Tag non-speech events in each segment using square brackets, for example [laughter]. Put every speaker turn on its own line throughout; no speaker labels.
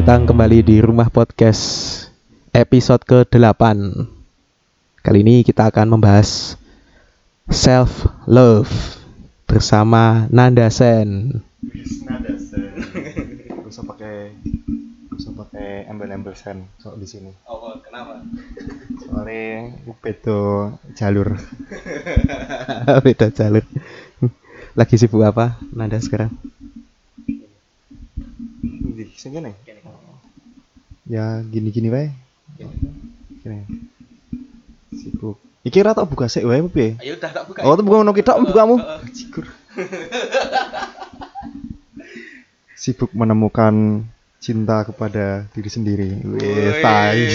Datang kembali di Rumah Podcast episode ke-8 Kali ini kita akan membahas Self Love bersama Nanda Sen
Nada sen. Gak usah pakai gak usah pakai embel-embel sen soal di sini.
Oh, kenapa?
Soalnya beda jalur. [laughs]
Beda jalur Lagi sibuk apa Nanda sekarang?
Sini nih. Ya gini-gini wae. Gini. Sibuk. Iki ra tak buka sik wae piye?
Ayo udah tak buka
Oh, tak buka ngono kita bukamu. Cikur. [laughs] Sibuk menemukan cinta kepada diri sendiri. Wih, tai.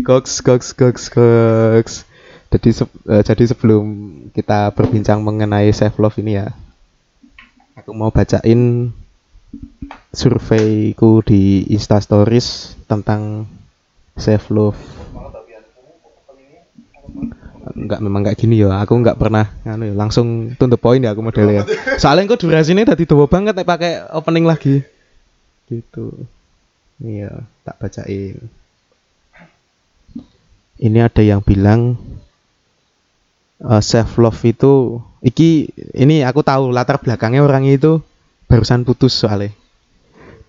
Goks, goks, goks, goks. Jadi se- eh, jadi sebelum kita berbincang mengenai self love ini ya, aku mau bacain surveiku di Insta Stories tentang self love. Enggak memang kayak gini ya, aku enggak pernah anu ya, langsung the point ya aku modelnya. Soalnya kok durasinya tadi tua banget nek pakai opening lagi. Gitu. Iya, tak bacain. Ini ada yang bilang self love itu iki ini aku tahu latar belakangnya orangnya itu barusan putus soalnya.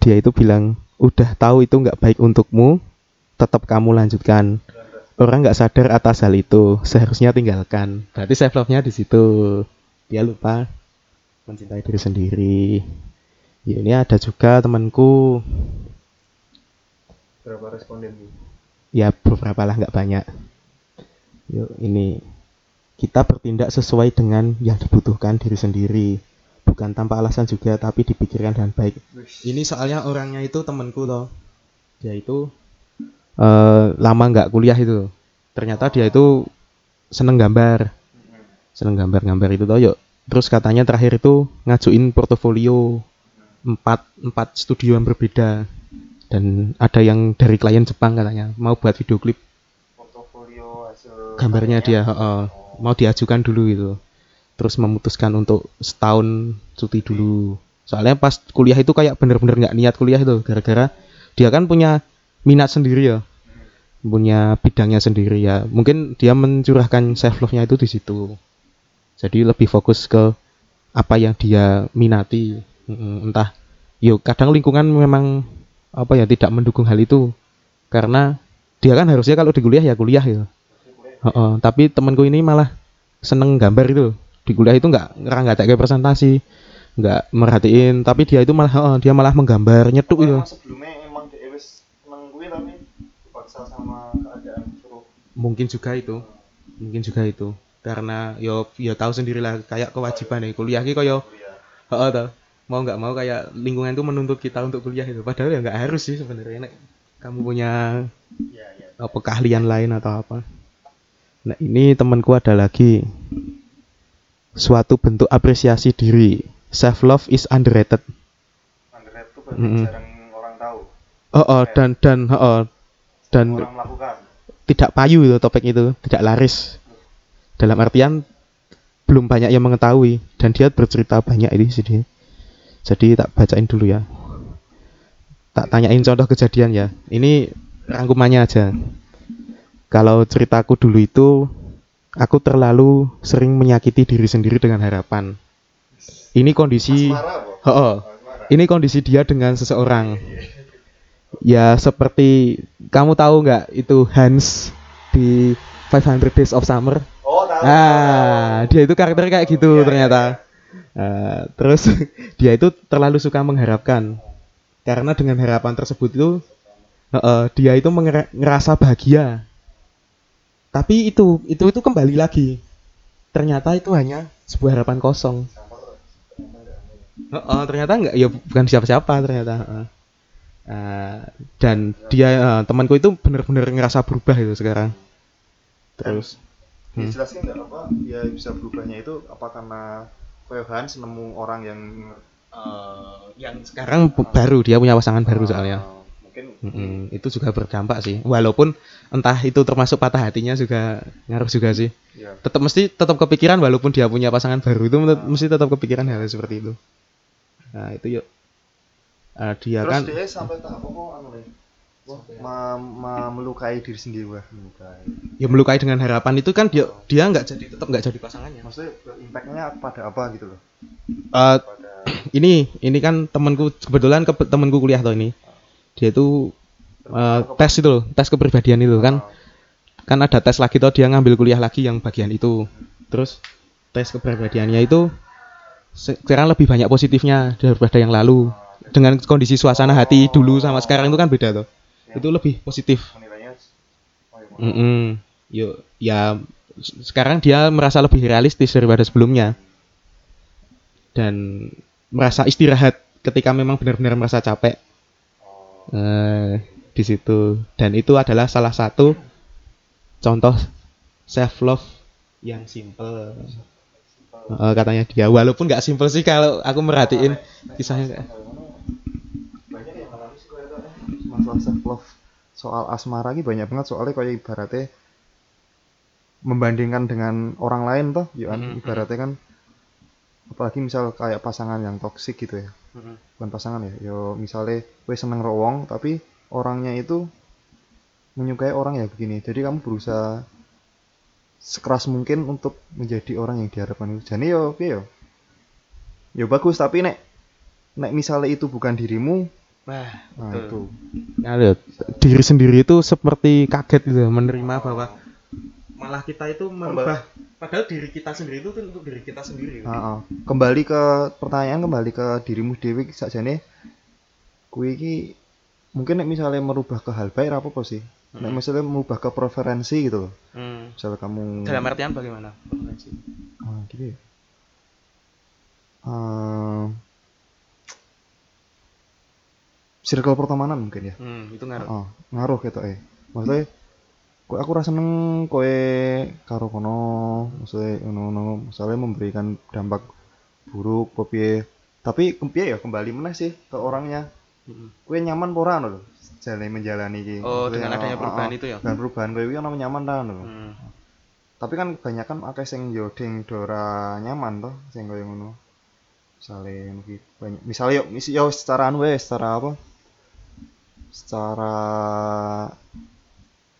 Dia itu bilang udah tahu itu nggak baik untukmu, tetap kamu lanjutkan. Orang nggak sadar atas hal itu, seharusnya tinggalkan. Berarti self love-nya di situ. Dia lupa mencintai diri sendiri. Ya, ini ada juga temanku
Berapa responden
ya beberapa lah nggak banyak yuk ini kita bertindak sesuai dengan yang dibutuhkan diri sendiri bukan tanpa alasan juga tapi dipikirkan dengan baik. Ini soalnya orangnya itu temanku toh. Dia itu eh, lama nggak kuliah itu. Ternyata dia itu seneng gambar. Seneng gambar-gambar itu toh yuk. Terus katanya terakhir itu ngajuin portofolio empat empat studio yang berbeda. Dan ada yang dari klien Jepang katanya mau buat video klip.
Portofolio hasil
gambarnya dia heeh. mau diajukan dulu gitu terus memutuskan untuk setahun cuti dulu. Soalnya pas kuliah itu kayak bener-bener nggak niat kuliah itu gara-gara dia kan punya minat sendiri ya. Punya bidangnya sendiri ya. Mungkin dia mencurahkan self love nya itu di situ. Jadi lebih fokus ke apa yang dia minati. Entah yuk kadang lingkungan memang apa ya tidak mendukung hal itu. Karena dia kan harusnya kalau di kuliah ya kuliah ya. Heeh, tapi temanku ini malah seneng gambar itu di kuliah itu nggak nggak nggak kayak presentasi nggak merhatiin. Tapi dia itu malah heeh, dia malah menggambar nyetuk itu
Emang sebelumnya emang dia wis seneng gue tapi dipaksa sama keadaan suruh.
Mungkin juga itu. Mungkin juga itu. Karena yo yo tahu sendirilah kayak kewajiban nih kuliah ki koyo heeh toh. mau nggak mau kayak lingkungan itu menuntut kita untuk kuliah itu. Padahal ya nggak harus sih sebenarnya. Nek kamu punya
Iya, iya.
apa keahlian lain atau apa. Nah, ini temanku ada lagi suatu bentuk apresiasi diri. Self love is underrated.
Underrated tuh berarti
Mm-mm.
jarang orang tahu.
Oh, oh dan dan oh, oh, dan
orang melakukan.
tidak payu itu topik itu, tidak laris. Dalam artian belum banyak yang mengetahui dan dia bercerita banyak ini dia. Jadi tak bacain dulu ya. Tak tanyain contoh kejadian ya. Ini rangkumannya aja. Kalau ceritaku dulu itu aku terlalu sering menyakiti diri sendiri dengan harapan. Ini kondisi
Asmara?
Oh, oh. Ini kondisi dia dengan seseorang. Ya seperti kamu tahu nggak itu Hans di 500 Days of Summer?
Oh, tahu.
Ah, dia itu karakternya kayak gitu
Iya, iya,
ternyata. Eh, terus [laughs] dia itu terlalu suka mengharapkan. Karena dengan harapan tersebut itu eh, eh, dia itu ngerasa bahagia. Tapi itu itu itu kembali lagi. Ternyata itu hanya sebuah harapan kosong. Heeh, ternyata enggak ya bukan siapa-siapa ternyata. heeh. Eh, dan dia eh, temanku itu benar-benar ngerasa berubah itu sekarang. Terus Hmm.
Dijelasin nggak apa dia bisa berubahnya itu apa karena Koyo Hans nemu orang yang
eh, yang sekarang bu- baru dia punya pasangan baru
eh,
soalnya.
Mungkin
Mm-mm, itu juga berdampak sih. Walaupun entah itu termasuk patah hatinya juga ngaruh juga sih.
ya
Tetap mesti tetap kepikiran walaupun dia punya pasangan baru itu menurut- mesti tetap kepikiran hal seperti itu. Nah, itu yuk. Eh, dia
Terus
kan
dia sampai tahap apa anu? Wah, ma- melukai diri sendiri wah melukai.
ya melukai dengan harapan itu kan dia dia nggak jadi tetap nggak jadi pasangannya
Maksudnya impactnya pada apa gitu loh? Pada
ini ini kan temanku kebetulan ke temanku kuliah tuh ini dia itu eh, tes itu loh tes kepribadian itu kan. Kan ada tes lagi tuh dia ngambil kuliah lagi yang bagian itu. Terus tes kepribadiannya itu se- sekarang lebih banyak positifnya daripada yang lalu. Dengan kondisi suasana hati dulu sama sekarang itu kan beda tuh itu lebih positif.
Iya,
Mm-mm. Yuk, ya sekarang dia merasa lebih realistis daripada sebelumnya. Dan merasa istirahat ketika memang benar-benar merasa capek eh di situ. Dan itu adalah salah satu contoh self love yang simple. Eh, katanya dia. Walaupun nggak simple sih kalau aku merhatiin kisahnya.
Banyak yang masalah self love soal asmara ini banyak banget soalnya kayak ibaratnya membandingkan dengan orang lain toh ya kan
Mhm.
ibaratnya kan apalagi misal kayak pasangan yang toksik gitu ya. Bukan pasangan ya yo misalnya gue seneng rowong tapi orangnya itu menyukai orang ya begini. Jadi kamu berusaha sekeras mungkin untuk menjadi orang yang diharapkan itu jadi yo piye yo. Yo bagus tapi nek nek misalnya itu bukan dirimu
Wah,
nah
betul.
itu.
Nah, lihat, diri sendiri itu seperti kaget gitu menerima bahwa malah kita itu merubah. Padahal diri kita sendiri itu untuk diri kita sendiri.
Ah, ah. kembali ke pertanyaan kembali ke dirimu dewi sakjane. Kuwi iki mungkin nek misalnya merubah ke hal baik apa apa sih. Nek misalnya merubah ke preferensi gitu loh.
Hmm.
misalnya kamu
dalam artian bagaimana? Preferensi?
ah, gitu ya. Ah, circle pertemanan mungkin ya?
Hmm, itu ngaruh.
Ah, ngaruh gitu eh maksudnya kok aku rasa seneng kowe karo kono. Maksudnya ngono-ngono misalnya memberikan dampak buruk piye. Tapi kepiye ya kembali meneh sih ke orangnya. Kowe nyaman apa ora ngono lho jalan menjalani iki.
Oh dengan adanya
ah,
perubahan
ah,
itu ya?
dengan perubahan kowe ono nyaman ta ngono lho.
Hmm.
tapi kan kebanyakan akeh sing yo ding dora nyaman toh sing koyo ngono. Misalnya mungkin banyak misalnya yo misi yo secara anu secara apa? Secara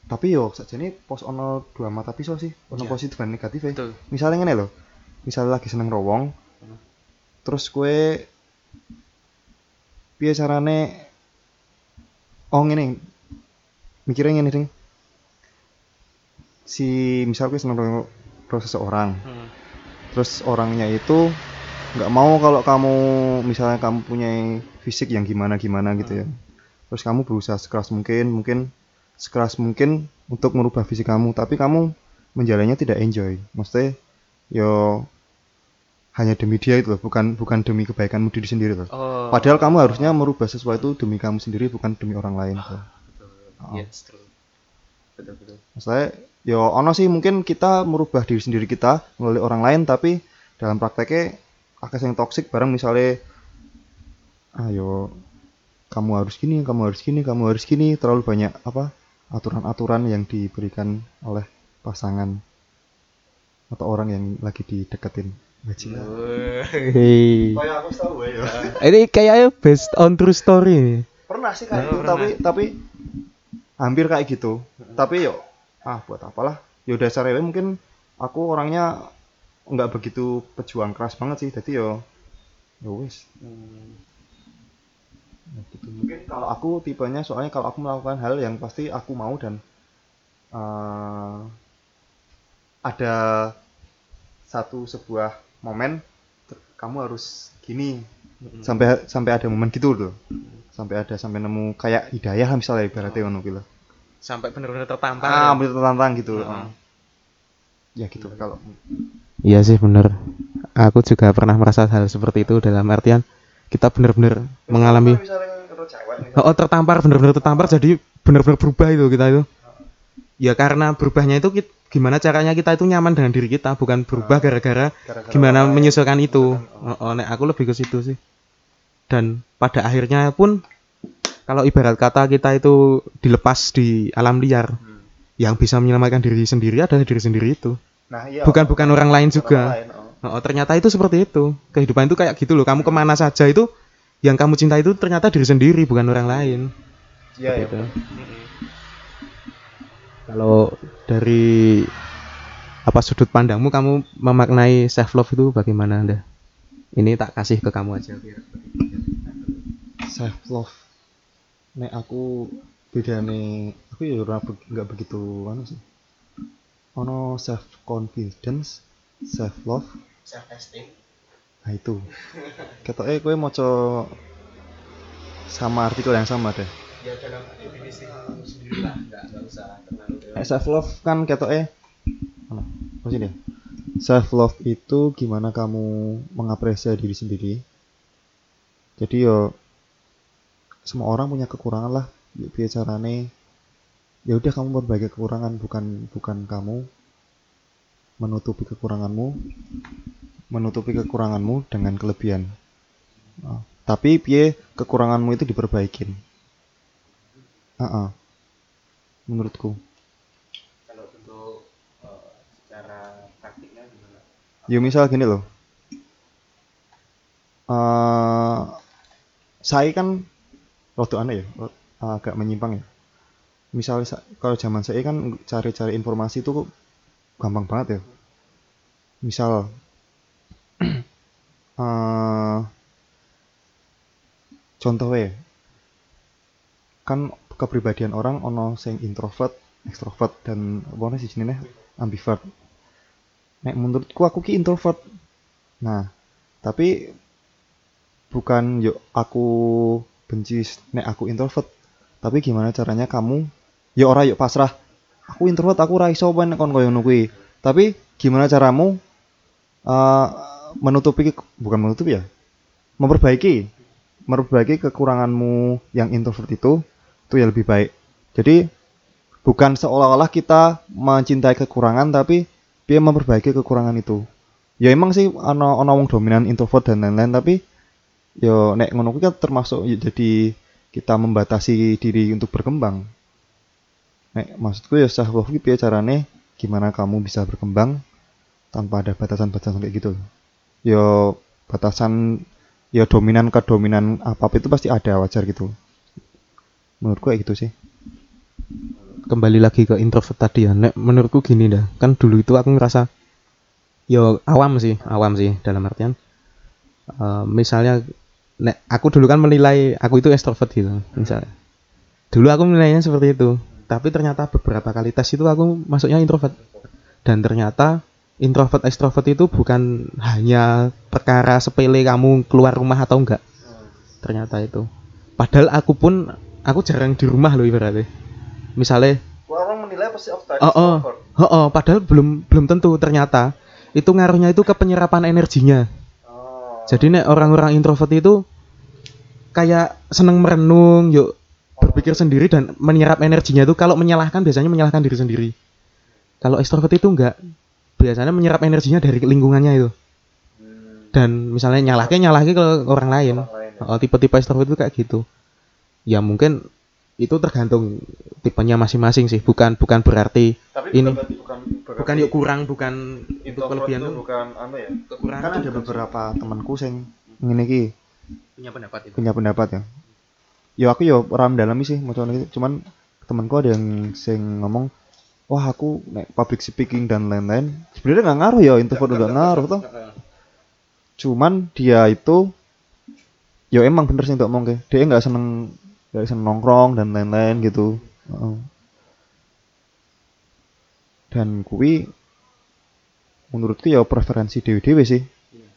tapi yo sajane pos ono dua mata pisau sih ono
Iya.
positif dan negatif ya
betul
misalnya ngene loh misalnya lagi seneng rowong
Hmm.
terus kue piye carane oh ngene mikirnya ngene ding si misal kue seneng rowong proses seseorang
Hmm.
terus orangnya itu nggak mau kalau kamu misalnya kamu punya fisik yang gimana gimana gitu ya terus kamu berusaha sekeras mungkin mungkin sekeras mungkin untuk merubah fisik kamu tapi kamu menjalannya tidak enjoy. Maksudnya yo hanya demi dia itu loh bukan bukan demi kebaikanmu diri sendiri loh
oh.
Padahal kamu harusnya merubah sesuatu demi kamu sendiri bukan demi orang lain tuh.
betul.
Oh.
yes true. Betul betul.
Maksudnya, yo ono sih mungkin kita merubah diri sendiri kita melalui orang lain, tapi dalam prakteknya akeh yang toksik bareng misalnya, ayo kamu harus gini, kamu harus gini, kamu harus gini, terlalu banyak apa aturan-aturan yang diberikan oleh pasangan atau orang yang lagi dideketin. Bajingan.
Hey.
Kayak aku tahu ya.
ini kayaknya based on true story
Pernah sih kayak
Oh,
gitu, tapi tapi hampir kayak gitu. Tapi yo, ah buat apalah. Yo dasar rewel mungkin aku orangnya nggak begitu pejuang keras banget sih. Jadi yo, yo wis. Gitu. Mungkin kalau aku tipenya soalnya kalau aku melakukan hal yang pasti aku mau dan eh, ada satu sebuah momen kamu harus gini sampai sampai ada momen gitu loh sampai ada sampai nemu kayak hidayah misalnya ibaratnya ngono gitu
sampai benar-benar tertampar
ah
ya?
bener tertantang gitu
Heeh.
Ah. ya gitu kalau
Iya sih bener. Aku juga pernah merasa hal seperti itu dalam artian kita benar-benar mengalami
cewek
oh tertampar benar-benar tertampar jadi benar-benar berubah itu kita itu. Ya karena berubahnya itu kit- gimana caranya kita itu nyaman dengan diri kita bukan berubah gara-gara gimana menyesuaikan itu.
Menyesuaikan,
Oh, nek aku lebih ke situ sih. Dan pada akhirnya pun kalau ibarat kata kita itu dilepas di alam liar,
Hmm.
yang bisa menyelamatkan diri sendiri adalah diri sendiri itu.
nah iya
Bukan bukan orang lain
Orang
juga.
lain, oh.
Oh, ternyata itu seperti itu. Kehidupan itu kayak gitu loh. Kamu ke mana saja itu yang kamu cinta itu ternyata diri sendiri bukan orang lain.
Iya ya
Gitu. kalau dari apa sudut pandangmu kamu memaknai self love itu bagaimana anda? Ini tak kasih ke kamu aja
self love nek aku beda nih aku ya nggak begitu anu sih. Ono self confidence self love
self esteem
nah itu. Ketoknya kowe maca sama artikel yang sama deh.
Ya dalam definisi sendiri lah nggak usah terlalu
Nek self love kan ketoknya mana sih deh self love itu gimana kamu mengapresiasi diri sendiri. Jadi yo semua orang punya kekurangan lah. Biar carane ya udah kamu memperbaiki kekurangan bukan bukan kamu menutupi kekuranganmu menutupi kekuranganmu dengan kelebihan Nah, tapi piye kekuranganmu itu diperbaikin Ah, ah. menurutku
kalau untuk secara praktiknya gimana
Ya misal gini loh. eh saya kan waktu aneh ya, agak menyimpang ya. Misal sa- kalau zaman saya kan cari-cari informasi itu gampang banget ya. Misal [clears throat] eh contoh ya. Kan kepribadian orang ono sing introvert, extrovert dan apa sih jenenge ambivert. Nek menurutku aku ki introvert. Nah, tapi bukan yuk aku benci nek aku introvert. Tapi gimana caranya kamu ya ora yuk pasrah. Aku introvert, aku ora iso ben kon koyo ngono kuwi. Tapi gimana caramu eh menutupi bukan menutupi ya. Memperbaiki memperbaiki kekuranganmu yang introvert itu itu ya lebih baik. Jadi bukan seolah-olah kita mencintai kekurangan tapi dia memperbaiki kekurangan itu ya emang sih ana ana wong dominan introvert dan lain-lain tapi yo nek ngono kan termasuk ya jadi kita membatasi diri untuk berkembang nek maksudku ya love ki piye carane gimana kamu bisa berkembang tanpa ada batasan-batasan kayak gitu? Yo batasan ya dominan ke dominan apa itu pasti ada wajar gitu. Menurutku kayak gitu sih.
Kembali lagi ke introvert tadi ya. Nek menurutku gini dah. Kan dulu itu aku ngerasa yo awam sih awam sih dalam artian eh, misalnya nek aku dulu kan menilai aku itu extrovert gitu misalnya. Dulu aku menilainya seperti itu tapi ternyata beberapa kali tes itu aku masuknya introvert. Dan ternyata introvert extrovert itu bukan hanya perkara sepele kamu keluar rumah atau enggak. Ternyata itu. Padahal aku pun aku jarang di rumah loh ibaratnya. Misalnya
orang menilai pasti
Oh, oh. Oh, oh, padahal belum belum tentu ternyata. Itu ngaruhnya itu ke penyerapan energinya. Jadi nek orang-orang introvert itu kayak seneng merenung, yuk berpikir sendiri dan menyerap energinya itu kalau menyalahkan biasanya menyalahkan diri sendiri. Kalau extrovert itu enggak. Biasanya menyerap energinya dari lingkungannya itu. Dan misalnya nyalahke nyalahke ke orang lain. Oh, tipe-tipe extrovert itu kayak gitu. Ya mungkin itu tergantung tipenya masing-masing sih, bukan bukan berarti
Tapi
Ini.
bukan berarti bukan
bukan yuk kurang bukan itu kelebihan
itu
tuh
bukan apa ya?
kekurangan
Kan ada beberapa temanku sing ngene iki
punya pendapat itu
punya pendapat ya. Ya aku ya ora mendalami sih macam gitu. Cuman temanku ada yang sing ngomong wah aku nek public speaking dan lain-lain sebenarnya nggak ngaruh ya introvert nggak ngaruh toh cuman dia itu ya emang bener sih untuk ngomong dia nggak seneng nggak seneng nongkrong dan lain-lain gitu Heeh. dan kui menurutku ya preferensi dewi dewi sih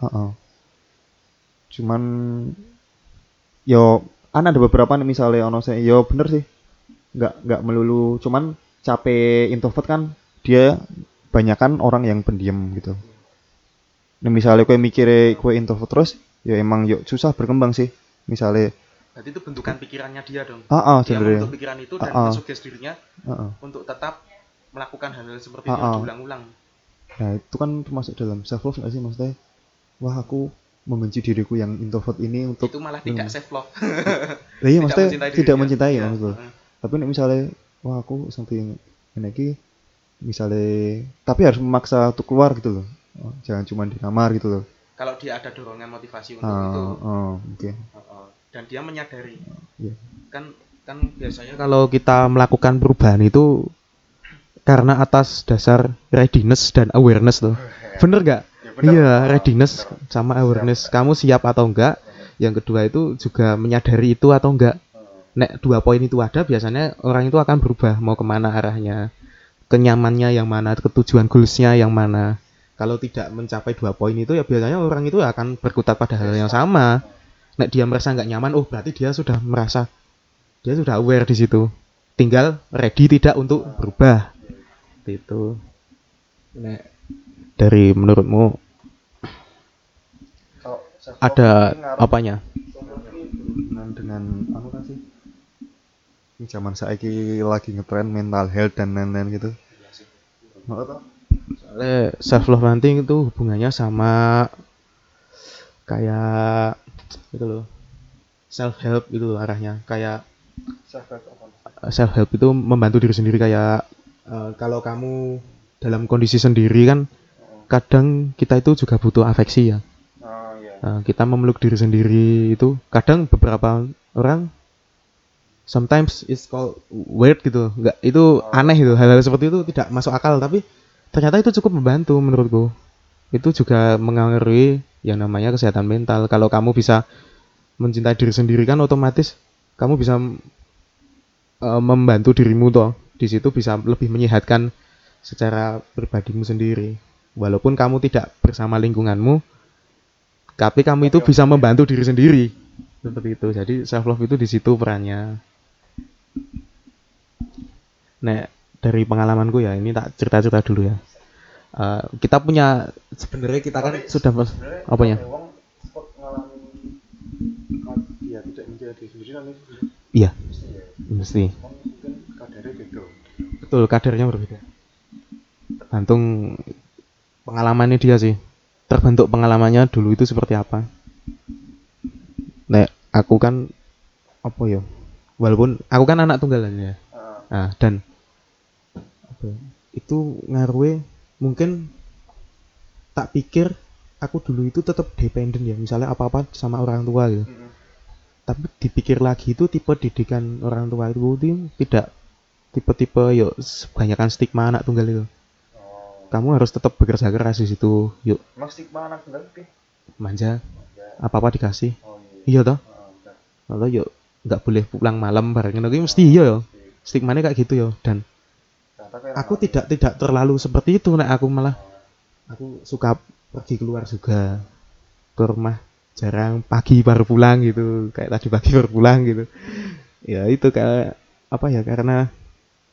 Heeh. cuman yo kan ada beberapa nih misalnya ono saya yo bener sih nggak nggak melulu cuman capek introvert kan dia banyakan orang yang pendiam gitu Nah, misalnya kue mikirnya kue introvert terus, ya emang yuk susah berkembang sih. Misalnya,
berarti itu bentukan pikirannya dia dong
ah ah
dia membentuk pikiran itu dan
Ah, ah.
dirinya
ah, ah.
untuk tetap melakukan hal-hal seperti
Ah,
itu
ah.
diulang-ulang
Nah itu kan termasuk dalam self love nggak sih maksudnya? Wah aku membenci diriku yang introvert ini untuk,
itu malah tidak
Hmm.
self love [laughs]
lah iya maksudnya
mencintai
tidak mencintai
Iya.
maksud lo.
Heeh.
Tapi nek misalnya, wah aku something ini iki, misalnya, tapi harus memaksa untuk keluar gitu loh. Oh, jangan cuma di kamar gitu loh.
kalau dia ada dorongan motivasi untuk
Ah,
itu
ah, oke.
Heeh. dan dia menyadari
Iya.
kan kan biasanya kalau kita melakukan perubahan itu karena atas dasar readiness dan awareness tuh [laughs] bener gak
Ya, bener.
iya readiness sama awareness. Kamu siap atau enggak? Yang kedua itu juga menyadari itu atau enggak. Nek dua poin itu ada biasanya orang itu akan berubah mau ke mana arahnya. Kenyamannya yang mana ketujuan goalsnya yang mana. Kalau tidak mencapai dua poin itu ya biasanya orang itu akan berkutat pada hal yang sama. Nek dia merasa nggak nyaman oh berarti dia sudah merasa dia sudah aware di situ. Tinggal ready tidak untuk berubah. Itu nek dari menurutmu ada apanya?
dengan anu kan sih? Ini zaman saiki lagi ngetren mental health dan lain-lain gitu.
Soalnya self love nanti itu hubungannya sama kayak itu loh. Self help itu loh arahnya. Kayak
self love apa?
self help itu membantu diri sendiri. Kayak eh, kalau kamu dalam kondisi sendiri kan kadang kita itu juga butuh afeksi ya
oh
Nah, kita memeluk diri sendiri itu kadang beberapa orang sometimes it's called weird gitu. Nggak itu aneh gitu hal-hal seperti itu tidak masuk akal tapi ternyata itu cukup membantu menurutku. Itu juga mengaruhi yang namanya kesehatan mental. Kalau kamu bisa mencintai diri sendiri kan otomatis kamu bisa eh, membantu dirimu toh. Di situ bisa lebih menyehatkan secara pribadimu sendiri. Walaupun kamu tidak bersama lingkunganmu tapi kamu itu bisa membantu diri sendiri. Seperti itu. Jadi self love itu di situ perannya. Nah dari pengalamanku ya ini tak cerita cerita dulu ya. Eh, kita punya sebenarnya kita kan sudah
wong sempat ngalamin ya?
Iya
mesti.
Betul kadernya berbeda. Tergantung pengalamannya dia sih terbentuk pengalamannya dulu itu seperti apa? Nek aku kan apa ya? Walaupun aku kan anak tunggalan ya
Ah,
nah dan apa ya, itu ngaruh mungkin tak pikir aku dulu itu tetap dependen ya. Misalnya apa apa sama orang tua gitu.
Mm-mm.
tapi dipikir lagi itu tipe didikan orang tua itu, tidak tipe-tipe yuk kebanyakan stigma anak tunggal itu kamu harus tetap bekerja keras di situ yuk.
Emang stigma anak sih
manja.
Ya
apa apa dikasih.
Oh iya.
Iya toh?
Ah, benar.
atau yuk. Nggak boleh pulang malam bareng itu mesti iya yo stigmanya kayak gitu yo dan.
Ternyata kayak
aku tidak tidak terlalu seperti itu nek. Aku malah aku suka pergi keluar juga. Ke rumah jarang pagi baru pulang gitu. Kayak tadi pagi baru pulang gitu. Ya itu kayak apa ya karena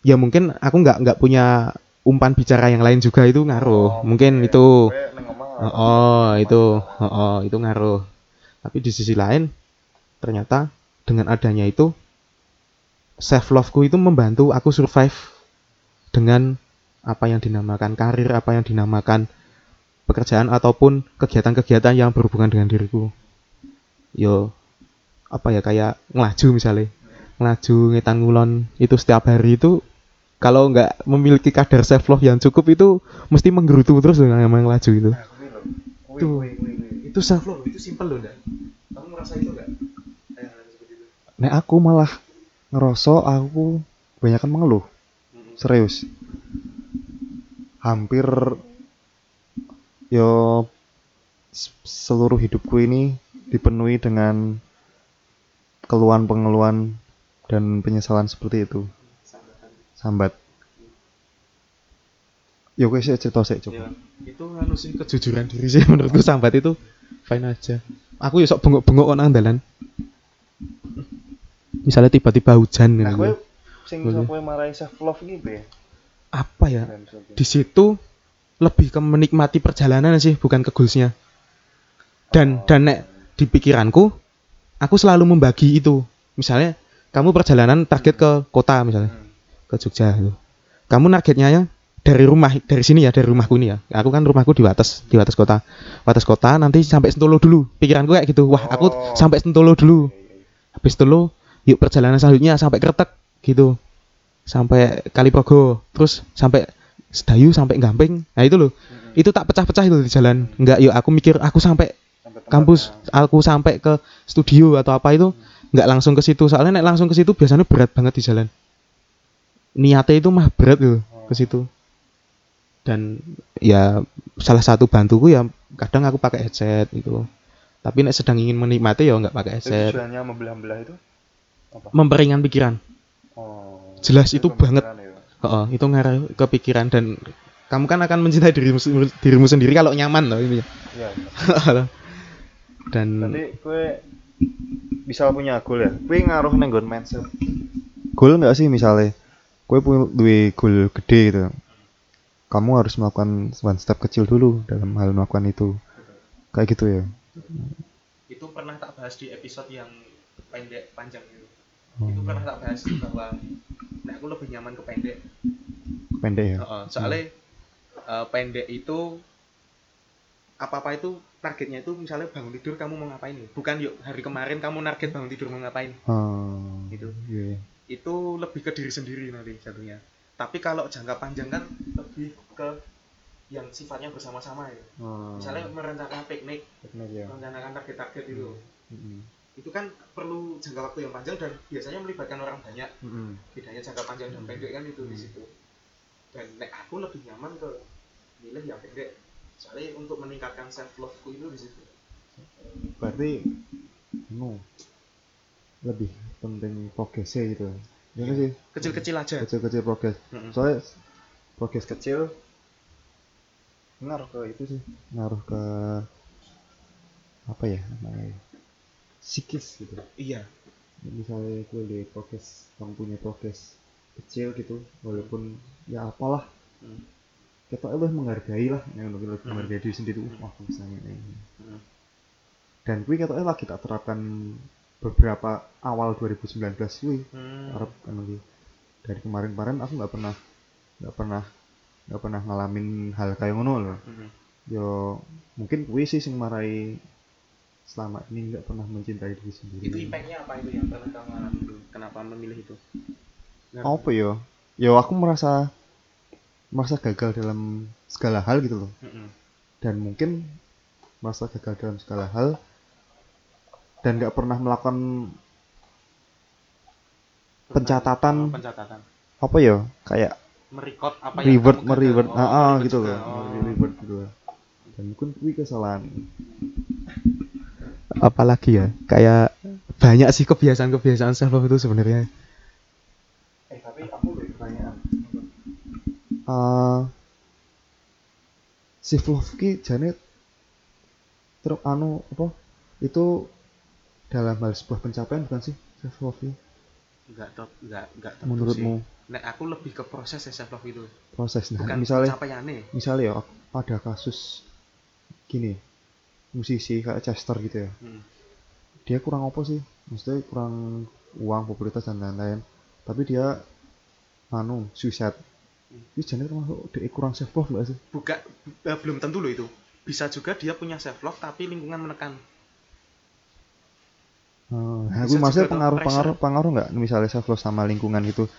ya mungkin aku nggak nggak punya umpan bicara yang lain juga itu ngaruh.
Oh,
mungkin
oke.
itu oh, oh, itu oh, oh, itu. Ngaruh. Tapi di sisi lain ternyata dengan adanya itu self loveku itu membantu aku survive dengan apa yang dinamakan karir apa yang dinamakan pekerjaan ataupun kegiatan-kegiatan yang berhubungan dengan diriku. Yo apa ya kayak ngelaju misalnya. Ngelaju ngetan ngulon itu setiap hari itu kalau nggak memiliki kadar self love yang cukup itu mesti menggerutu terus dengan yang ngelaju itu.
Nah,
itu self love itu simpel loh ndak kamu merasa itu nggak?
Nek aku malah ngerasa aku kebanyakan mengeluh. Serius. Hampir yo seluruh hidupku ini dipenuhi dengan keluhan-pengeluhan dan penyesalan seperti itu. Sambat. Yo kowe sih cerita sih coba.
Ya, itu nganusin kejujuran diri sih menurutku sambat itu fine aja. Aku ya sok bengok-bengok kok nang dalan. Misalnya tiba-tiba hujan
Nah,
gitu.
kowe sing iso
Boleh.
kowe marahi self love iki piye?
Apa ya? Di situ lebih ke menikmati perjalanan sih, bukan ke goalsnya. Dan dan nek di pikiranku, aku selalu membagi itu. Misalnya kamu perjalanan target ke kota misalnya,
Hmm.
Ke Jogja gitu. Kamu targetnya ya dari rumah dari sini ya dari rumahku ini ya. Aku kan rumahku di Wates di Wates kota. Wates kota nanti sampai Sentolo dulu. Pikiranku kayak gitu. Wah aku
Oh.
sampai Sentolo dulu. Habis Sentolo yuk perjalanan selanjutnya sampai Kretek gitu. Sampai Kaliprogo terus sampai Sedayu sampai Gamping. Nah itu loh.
Hmm.
itu tak pecah-pecah itu di jalan. Enggak yuk aku mikir aku sampai kampus
nah.
aku sampai ke studio atau apa itu nggak langsung ke situ. Soalnya nek langsung ke situ biasanya berat banget di jalan niatnya itu mah berat gitu ke situ. Dan ya salah satu bantuku ya kadang aku pakai headset gitu. Tapi nek sedang ingin menikmati ya nggak pakai headset.
tujuannya membelah-belah itu? Apa?
Memperingan pikiran.
Oh
jelas itu banget.
ya.
oh, itu ngarah ke pikiran dan kamu kan akan mencintai dirimu dirimu sendiri kalau nyaman loh ini.
Iya [laughs]
dan
Berarti kue bisa punya goal ya. Kue ngaruh neng goal mindset. Goal nggak sih misalnya? Kue punya duwe goal gede gitu. Kamu harus melakukan one step kecil dulu dalam hal melakukan itu. Kayak gitu ya.
itu pernah tak bahas di episode yang pendek panjang itu
Oh,
itu pernah tak bahas bahwa nah aku lebih nyaman ke pendek
pendek ya.
Soalnya eh, pendek itu apa apa itu targetnya itu misalnya bangun tidur kamu mau ngapain bukan yuk hari kemarin kamu target bangun tidur mau ngapain
Oh,
Gitu.
Iya.
Itu lebih ke diri sendiri nanti jatuhnya. Tapi kalau jangka panjang kan lebih ke yang sifatnya bersama-sama ya.
Oh,
misalnya merencanakan piknik
teknik ya.
merencanakan target-target itu.
Mm-mm.
itu kan perlu jangka waktu yang panjang dan biasanya melibatkan orang banyak.
Mm-mm.
bedanya jangka panjang dan pendek kan itu di situ. Dan nek aku lebih nyaman ke milih yang pendek. Soalnya untuk meningkatkan self love ku itu di situ.
Berarti, no, lebih penting progresnya gitu. Ya sih?
kecil-kecil aja
Kecil-kecil progres.
Mm-mm.
soalnya progres kecil ngaruh ke itu sih ngaruh ke apa ya namanya psikis gitu
iya
misalnya gue lihat progres kamu punya progres kecil gitu walaupun ya apalah
Hmm.
kita lebih menghargai lah yang lebih lebih
Hmm.
menghargai diri sendiri uh aku bisa ini
Hmm.
dan gue katanya lagi tak terapkan beberapa awal 2019 gue
Hmm.
Arab kan dari kemarin-kemarin aku nggak pernah nggak pernah nggak pernah ngalamin hal kayak ngono loh.
Hmm.
yo mungkin gue sih sing marai selama ini nggak pernah mencintai diri sendiri.
Itu impactnya apa itu yang pernah kamu alami dulu kenapa memilih itu?
Apa yo? Yo aku merasa merasa gagal dalam segala hal gitu loh.
Mm-mm.
dan mungkin merasa gagal dalam segala hal dan nggak pernah melakukan Pencatatan.
Oh, pencatatan.
Apa ya? Kayak
merecord apa yang
reward
kamu
mereward.
gagal.
ah, ah,
mereward
gitu loh
Oh.
reward gitu loh dan mungkin gue kesalahan.
Apalagi ya kayak banyak sih kebiasaan-kebiasaan self love itu sebenarnya.
Eh tapi aku ada pertanyaan. Uh, self love ki jane terus anu apa? Itu dalam hal sebuah pencapaian bukan sih self love ki
enggak top enggak enggak tentu
menurutmu?
sih. Nek aku lebih ke proses ya self love itu.
Proses nah
bukan
misalnya
pencapaiannya.
misalnya ya ada kasus gini musisi kayak Chester gitu ya.
Hmm.
dia kurang apa sih? Maksudnya kurang uang popularitas dan lain-lain. Tapi dia anu suicide.
Hmm.
ini jadi termasuk dia kurang self love gak sih?
Bukan eh, belum tentu loh itu. Bisa juga dia punya self love tapi lingkungan menekan
Hmm, nah, gue maksudnya pengaruh pengaruh pengaruh nggak misalnya self love sama lingkungan gitu?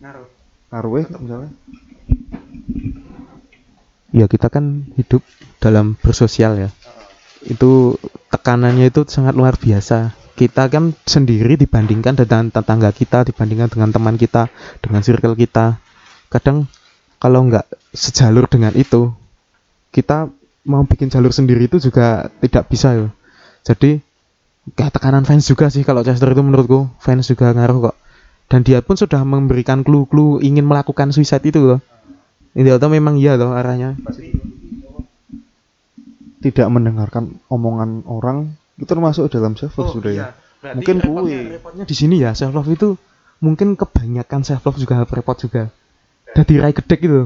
Ngaruh.
Ngaruhnya
Tetep.
misalnya?
Ya kita kan hidup dalam bersosial ya. Itu tekanannya itu sangat luar biasa. Kita kan sendiri dibandingkan dengan tetangga kita dibandingkan dengan teman kita dengan circle kita. Kadang kalau nggak sejalur dengan itu kita mau bikin jalur sendiri itu juga tidak bisa ya jadi kayak tekanan fans juga sih kalau Chester itu menurutku. Fans juga ngaruh kok. Dan dia pun sudah memberikan clue-clue ingin melakukan suicide itu loh. Ini atau memang iya loh arahnya.
Tidak mendengarkan omongan orang. Itu termasuk dalam self love sudah ya. Mungkin
Oh, repotnya,
kuwi.
repotnya di sini ya self love itu mungkin kebanyakan self love juga repot juga. Jadi rai gede gitu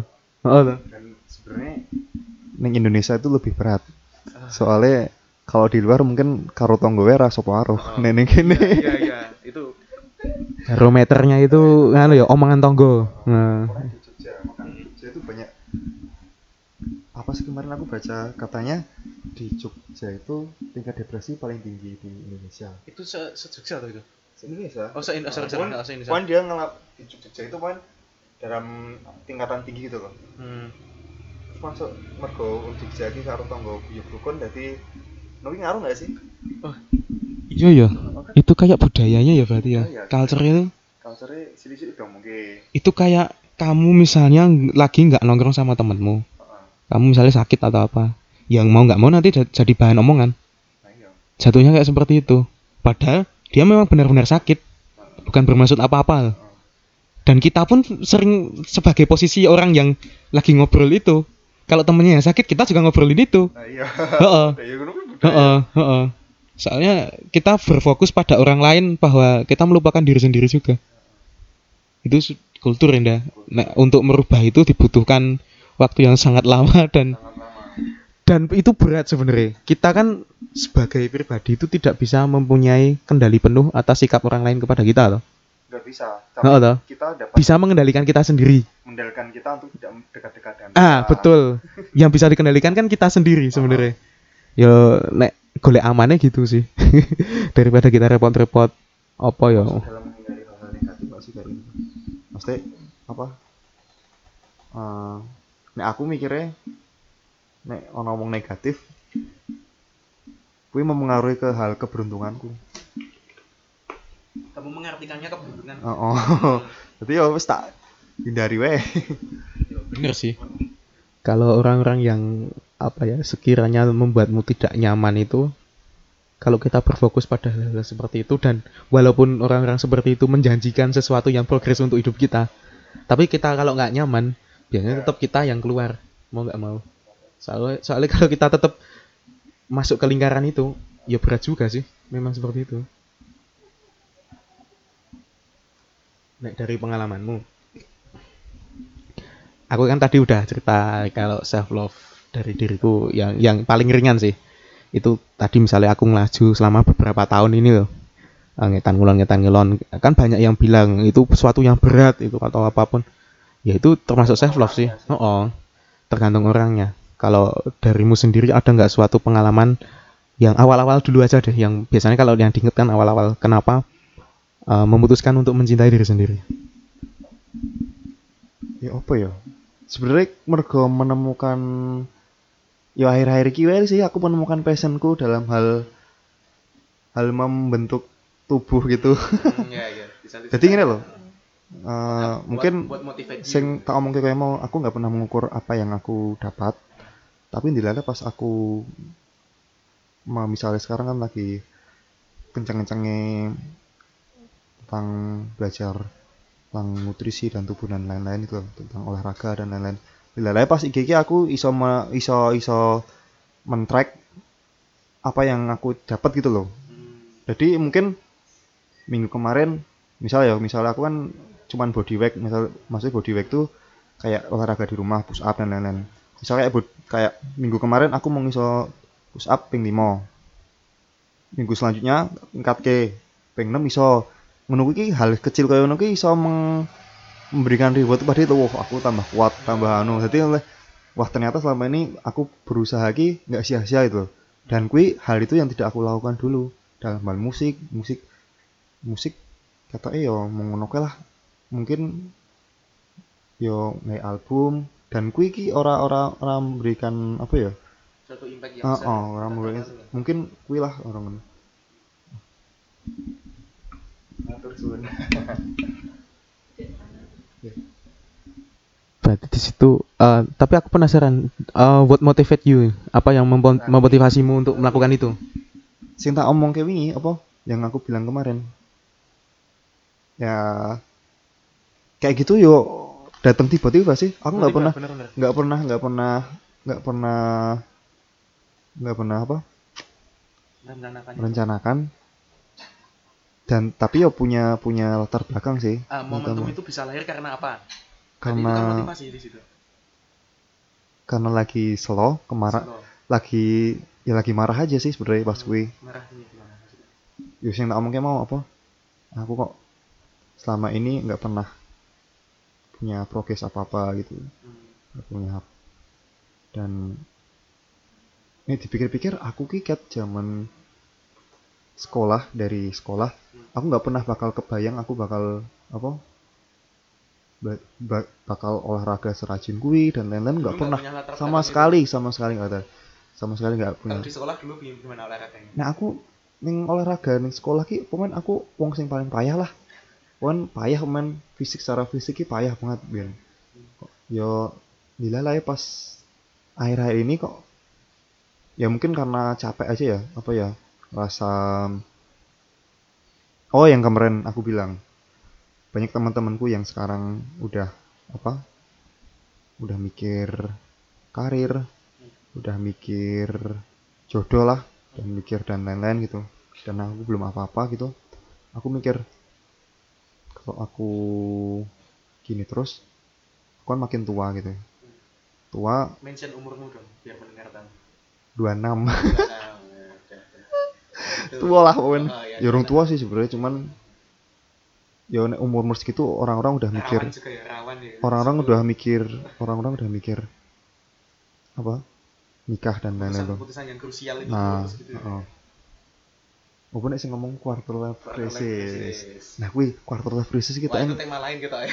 oh,
dan sebenarnya neng Indonesia itu lebih berat. Soalnya kalau di luar mungkin karo tonggo ra sapa aruh
Oh.
neneng kene.
Iya iya itu barometernya itu nganu ya omongan tonggo. Nah.
Di Jogja makan di Jogja itu banyak. Apa sih kemarin aku baca katanya di Jogja itu tingkat depresi paling tinggi di Indonesia.
Itu se Jogja tuh itu?
Se Indonesia.
Oh se sorry,
Poin-
se Indonesia.
poin dia ngelap di Jogja itu poin dalam tingkatan tinggi gitu loh.
Hmm.
Masuk mergo Jogja iki karo tonggo buyut rukun dadi Nopi ngaruh gak sih?
iya ya itu kayak budayanya ya berarti ya.
Budaya.
culture itu.
Culture silik-silik dong mungkin.
Itu kayak kamu misalnya lagi nggak nongkrong sama temenmu.
Heeh.
kamu misalnya sakit atau apa. Yang mau nggak mau nanti ja- jadi bahan omongan.
Nah iya.
Jatuhnya kayak seperti itu. Padahal dia memang benar-benar sakit. Bukan bermaksud apa-apa dan kita pun sering sebagai posisi orang yang lagi ngobrol itu. Kalau temennya yang sakit kita juga ngobrolin itu.
Nah iya.
Heeh. [laughs] Heeh, heeh. soalnya kita berfokus pada orang lain bahwa kita melupakan diri sendiri juga. Itu kultur Indah. Nah, untuk merubah itu dibutuhkan waktu yang sangat lama dan
sangat lama
dan itu berat sebenarnya. Kita kan sebagai pribadi itu tidak bisa mempunyai kendali penuh atas sikap orang lain kepada kita loh
nggak bisa.
Heeh,
tapi
toh.
kita dapat
bisa mengendalikan kita sendiri.
Mengendalikan kita untuk tidak dekat-dekat dengan
ah
kita.
betul. Yang bisa dikendalikan kan kita sendiri sebenarnya yo nek golek amannya gitu sih. [laughs] Daripada kita repot-repot apa ya?
Maksudnya apa? Eh, nek aku mikirnya nek ono ngomong negatif kuwi mempengaruhi ke hal keberuntunganku.
Kamu mengartikannya keberuntungan.
Oh, oh. [laughs] jadi ya wis tak hindari weh
bener sih. Kalau orang-orang yang apa ya sekiranya membuatmu tidak nyaman itu kalau kita berfokus pada hal-hal seperti itu dan walaupun orang-orang seperti itu menjanjikan sesuatu yang progres untuk hidup kita tapi kita kalau nggak nyaman biasanya tetap kita yang keluar mau nggak mau. Soalnya soalnya [laughs] kalau kita tetap masuk ke lingkaran itu ya berat juga sih memang seperti itu. Nek dari pengalamanmu. Aku kan tadi udah cerita kalau self love dari diriku yang yang paling ringan sih. Itu tadi misalnya aku ngelaju selama beberapa tahun ini loh. Eh, ngetan ngulon ngetan ngulon kan banyak yang bilang itu sesuatu yang berat itu atau apa pun. Ya itu termasuk self love sih. Oh, oh. tergantung orangnya. Kalau darimu sendiri ada nggak suatu pengalaman yang awal-awal dulu aja deh yang biasanya kalau yang diingetkan awal-awal kenapa eh, memutuskan untuk mencintai diri sendiri?
Ya apa ya? Sebenarnya mergo menemukan ya akhir-akhir iki wae sih aku menemukan passionku dalam hal hal membentuk tubuh gitu.
Ya, ya. Bisa
jadi gini loh eh, mungkin sing tak omong kayak mau aku nggak pernah mengukur apa yang aku dapat. Tapi dilala pas aku ma misalnya sekarang kan lagi kenceng-kencengnya tentang belajar tentang nutrisi dan tubuh dan lain-lain itu tentang olahraga dan lain-lain dilala pas IG ki aku iso me- iso iso men-track apa yang aku dapat gitu loh. Jadi mungkin minggu kemarin misal ya misal aku kan cuman body weight misal maksudnya body weight tuh kayak olahraga di rumah push up dan lain-lain. Misal kayak kayak minggu kemarin aku mau ngiso push up ping 5 minggu selanjutnya tingkat ke ping 6 iso. Kuwi hal kecil kayak ngono iso meng- memberikan reward. Pada itu wah aku tambah kuat tambah anu. Jadi oleh wah ternyata selama ini aku berusaha ki nggak sia-sia itu dan kui hal itu yang tidak aku lakukan dulu. Dalam hal musik musik musik kata eh yo lah. Mungkin yo ngai album. Dan kui ki ora ora ora memberikan apa ya?
Satu impact
oh, oh ora memberikan mungkin kui lah orang suwun. [laughs]
berarti di situ eh, tapi aku penasaran eh, what motivate you? Apa yang mempo- memotivasimu untuk melakukan itu?
Sing tak omong ke wingi apa? Yang aku bilang kemarin. Ya kayak gitu yo datang tiba-tiba sih. Aku nggak pernah nggak pernah nggak pernah nggak pernah nggak pernah apa? Merencanakan dan tapi yo punya punya latar belakang sih
Ah,
momentum
itu bisa lahir karena apa?
Karena
di situ.
Karena lagi slow kemara lagi ya lagi marah aja sih sebenarnya pas gue ya yang tak omongnya mau apa? Aku kok selama ini nggak pernah punya progres apa apa gitu nggak punya. Hak dan ini dipikir-pikir aku ki kat zaman sekolah dari sekolah aku nggak pernah bakal kebayang aku bakal apa ba- ba- bakal olahraga serajin gue dan lain-lain nggak pernah. sama sekali sama sekali nggak ada. Sama sekali nggak punya.
Sekolah dulu gimana olahraganya?
Nah aku ning olahraga ning sekolah ki pemain aku wong sing paling payah lah. Pemain payah pemain fisik secara fisik ki payah banget biar yo dilalai pas akhir-akhir ini kok ya mungkin karena capek aja ya apa ya rasa oh yang kemarin aku bilang. Banyak teman-temanku yang sekarang udah apa udah mikir karir udah mikir jodoh lah dan mikir dan lain-lain gitu. Dan aku belum apa-apa gitu. Aku mikir kalau aku gini terus aku kan makin tua gitu. Tua
mention umurmu dong biar mendengar tahu
26
ya,
tua lah pokoknya
Oh, iya,
ya orang tua sih sebenarnya cuman ya nek umur umur segitu orang-orang udah mikir
ya rawan ya
orang-orang udah mikir orang-orang udah mikir apa nikah dan lain-lain tuh
keputusan yang krusial itu
nah
gitu ya.
heeh. apa nek sing ngomong quarter life
Quarter life
crisis nah kuwi quarter life crisis kita
Wah, itu tema lain kita ya.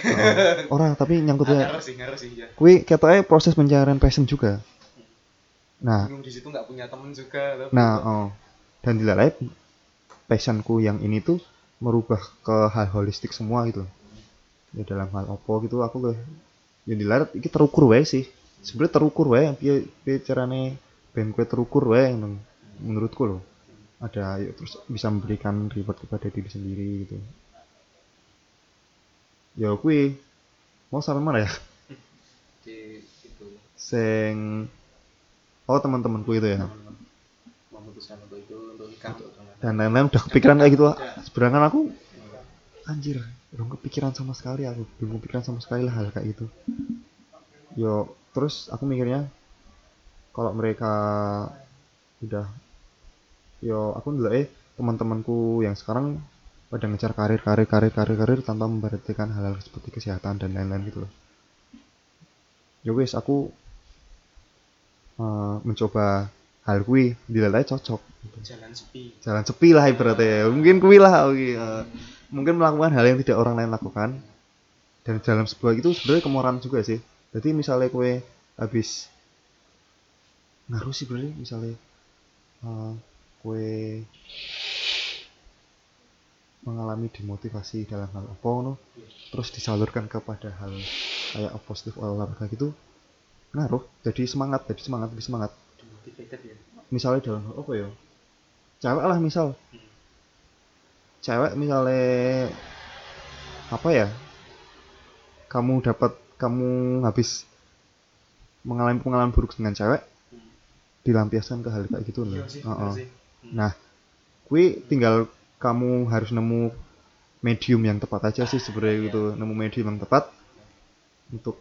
orang tapi nyangkut
Ah,
ya
ngaruh sih, ngaruh sih ya.
kuwi ketoknya proses pencarian passion juga nah
Bingung di situ nggak punya temen juga.
nah oh. Dan dilalai passionku yang ini tuh merubah ke hal holistik semua gitu. Ya dalam hal opo gitu aku ke yang dilalai iki terukur wae sih. Sebenarnya terukur wae piye piye carane ben terukur wae neng- menurutku loh. Ada yuk, terus bisa memberikan reward kepada diri sendiri gitu. Ya kui mau sampai mana ya?
Di itu
sing oh teman-temanku itu ya
memutuskan untuk itu untuk nikah untuk dengan
dan lain-lain udah kepikiran kayak gitu sedangkan aku anjir belum kepikiran sama sekali aku belum kepikiran sama sekali lah hal kayak gitu. Yo terus aku mikirnya kalau mereka udah yo aku dulu eh teman-temanku yang sekarang pada ngejar karir karir karir karir karir tanpa memperhatikan hal-hal seperti kesehatan dan lain-lain gitu loh. Yo wes aku eh, mencoba hal kui dilalai cocok.
Jalan sepi.
jalan sepi lah ibaratnya. Mungkin kui lah oke. Eh, mungkin melakukan hal yang tidak orang lain lakukan. Dan dalam sebuah itu sebenarnya kemoran juga sih. Jadi misalnya kue habis ngaruh sih berarti misalnya eh, kue mengalami demotivasi dalam hal apa no terus disalurkan kepada hal kayak positif olahraga gitu ngaruh. Jadi semangat jadi semangat jadi semangat
Demotivated ya.
misalnya dalam hal apa ya? Cewek lah misal. Cewek misalnya apa ya? Kamu dapat kamu habis mengalami pengalaman buruk dengan cewek dilampiaskan ke hal kayak gitu loh.
Iya bener sih.
nah kui tinggal kamu harus nemu medium yang tepat aja sih sebenarnya
Iya.
gitu nemu medium yang tepat untuk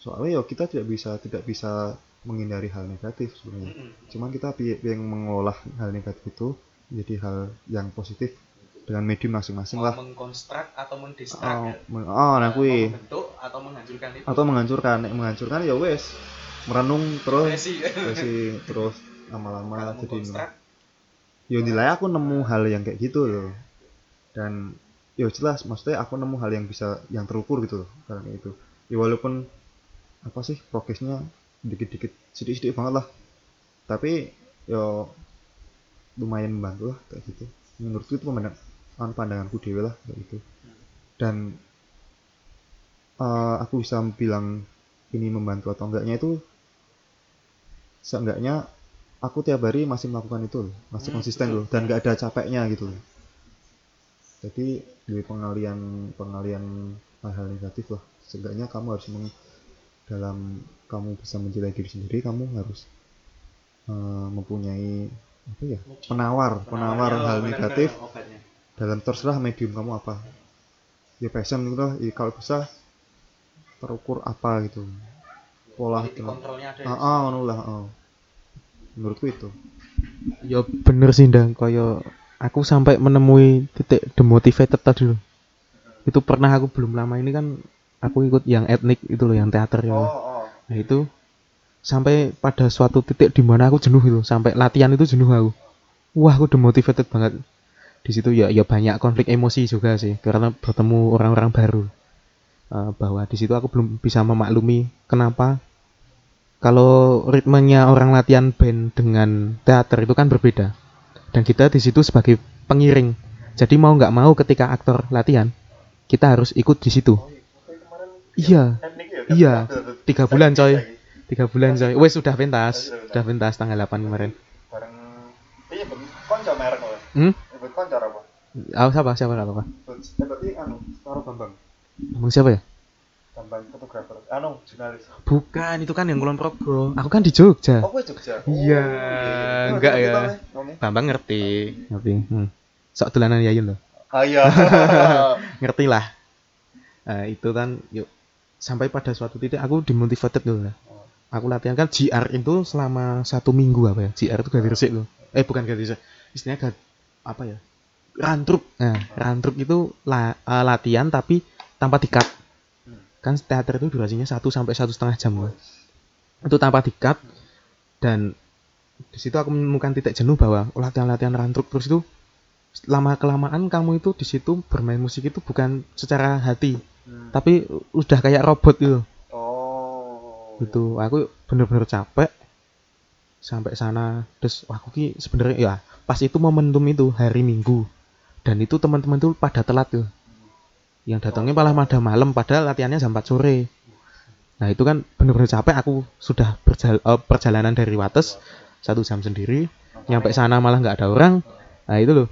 soalnya ya kita tidak bisa tidak bisa menghindari hal negatif sebenarnya.
Mm-mm.
cuman kita yang mengolah hal negatif itu menjadi hal yang positif dengan medium masing-masing lah.
mengkonstruk atau mendestruk
oh,
ya.
men- oh nah kui.
membentuk atau menghancurkan itu.
atau menghancurkan. Nek menghancurkan ya wes merenung terus. Sih. Terus lama-lama jadi yo nilai aku nemu hal yang kayak gitu loh. Dan yo jelas maksudnya aku nemu hal yang bisa yang terukur gitu loh. Karena itu. Ya walaupun apa sih progresnya dikit-dikit sedikit-sedikit banget lah tapi yo lumayan membantu lah kayak gitu menurutku itu pemandang anu pandanganku dewe lah kayak gitu dan eh, aku bisa bilang ini membantu atau enggaknya itu seenggaknya aku tiap hari masih melakukan itu loh, masih
Hmm,
konsisten loh dan gak ada capeknya gitu loh. Jadi dari pengalian pengalian hal-hal negatif lah. Seenggaknya kamu harus meng, dalam kamu bisa mencintai diri sendiri, kamu harus eh, mempunyai apa ya penawar penawar hal
oh,
negatif
obatnya.
dalam terserah medium kamu apa ya passion gitu lah ya, kalau bisa terukur apa gitu pola
kontrolnya ada. ya.
ah ah ngono lah ah. menurutku itu
Ya bener sih ndang kaya aku sampai menemui titik demotivated tadi loh. Itu pernah aku belum lama ini kan aku ikut yang etnik itu loh yang teater ya.
oh
Nah itu sampai pada suatu titik di mana aku jenuh itu, sampai latihan itu jenuh aku. Wah, aku demotivated banget. Di situ ya ya banyak konflik emosi juga sih karena bertemu orang-orang baru. Eh, bahwa di situ aku belum bisa memaklumi kenapa kalau ritmenya orang latihan band dengan teater itu kan berbeda. dan kita di situ sebagai pengiring jadi mau nggak mau ketika aktor latihan kita harus ikut di situ iya. Iya. Tiga bulan coy. tiga bulan coy. Wes sudah pentas. Sudah pentas. Tanggal 8 kemarin.
Bareng iya konco merek loh
hmm?
Ebet konco apa
oh, siapa? Siapa apa apa
eh berarti anu Taro Bambang.
Emang siapa ya?
Bambang fotografer. Anu jurnalis.
Bukan itu kan yang kulon progo. Aku kan di Jogja.
Oh gue Jogja?
Iya,
Oh,
enggak
ngerti
ya.
Bang, Oke.
Bambang ngerti. Ngerti hmm. sok dolanan Yayun loh.
Ah iya. [laughs]
Ngerti lah. Nah, itu kan yuk sampai pada suatu titik aku dimotivated loh lah. aku latihan kan GR itu selama satu minggu apa ya? GR itu ganti resik loh eh bukan ganti resik. Istilahnya gad, apa ya? Rantruk nah rantruk itu la, eh, latihan tapi tanpa dikat kan teater itu durasinya satu sampai satu setengah jam loh itu tanpa dikat dan di situ aku menemukan titik jenuh bahwa latihan-latihan rantruk terus itu lama kelamaan kamu itu di situ bermain musik itu bukan secara hati
Hmm.
tapi udah kayak robot gitu.
Oh.
Gitu. Aku bener-bener capek. Sampai sana. Terus wah, aku ki sebenarnya ya pas itu momentum itu hari minggu. Dan itu teman-teman tuh pada telat tuh. Yang datangnya malah pada malam padahal latihannya jam 4 sore. Nah itu kan bener-bener capek. Aku sudah berjal- eh, perjalanan dari Wates satu jam sendiri. Nyampe sana malah nggak ada orang. Nah itu loh.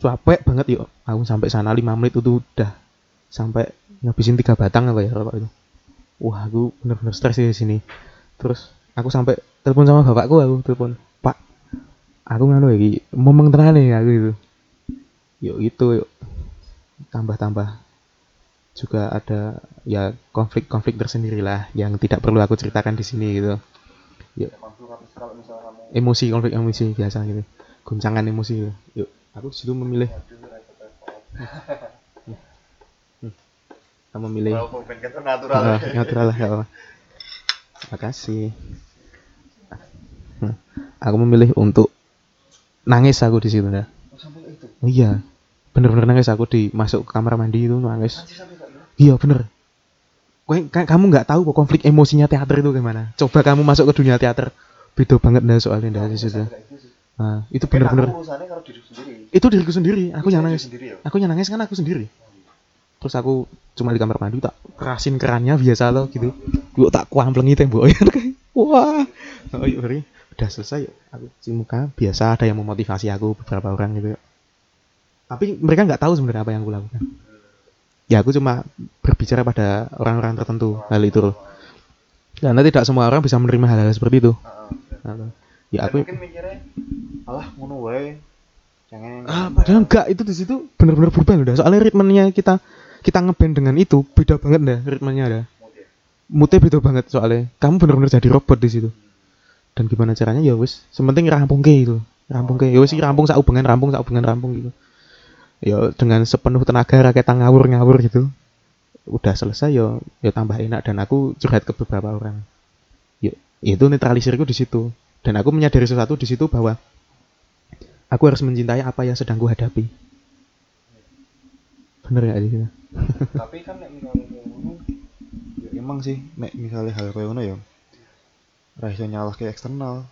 Capek banget yuk. Aku sampai sana 5 menit itu udah sampai ngabisin tiga batang apa ya rokok itu wah aku bener-bener stres di sini. Terus aku sampai telepon sama bapakku aku telepon pak aku nganu lagi ngomong tenan nih aku itu yuk itu yuk. Tambah-tambah juga ada ya konflik-konflik tersendiri lah yang tidak perlu aku ceritakan di sini gitu.
Kamu
emosi konflik emosi biasa gitu. Guncangan emosi gitu. yuk aku di situ memilih
kamu kan natural.
Ah, natural lah gak apa makasih aku memilih untuk nangis aku di situ
itu?
Iya. Bener-bener nangis aku di masuk ke kamar mandi itu nangis.
Gitu
iya bener. Kamu nggak tahu kok konflik emosinya teater itu gimana? Coba kamu masuk ke dunia teater. Beda banget dah soalnya dah di situ. nah, itu bener-bener itu diriku sendiri aku yang nangis.
ya?
Aku yang nangis kan aku sendiri terus aku cuma di kamar mandi tak kerasin kerannya biasa loh gitu. Gue tak kuamplengi tembok [laughs] wah. Oh iya Bri. udah selesai yuk. aku cuci muka. Biasa ada yang memotivasi aku beberapa orang gitu. Tapi mereka nggak tahu sebenarnya apa yang aku lakukan. Ya aku cuma berbicara pada orang-orang tertentu hal itu loh. Karena tidak semua orang bisa menerima hal-hal seperti itu. Nah, ya aku
mungkin mikirnya alah ngono wae. Jangan
Ah, padahal enggak itu di situ benar-benar berubah loh. Soalnya ritmenya kita kita ngeband dengan itu beda banget dah ritmenya dah. Moodnya beda banget soalnya. Kamu benar-benar jadi robot di situ. Dan gimana caranya ya wis, sementing rampung ke itu. Rampung ke. Ya wis rampung sak ubengan rampung sak ubengan rampung gitu. Ya dengan sepenuh tenaga rakyat ngawur-ngawur gitu. Udah selesai ya ya tambah enak dan aku curhat ke beberapa orang. Ya, itu netralisirku di situ. Dan aku menyadari sesuatu di situ bahwa aku harus mencintai apa yang sedang kuhadapi. Bener ya di
tapi kan nek misalnya ya emang sih nek misalnya hal kayak ngono ya ra iso nyalahke eksternal.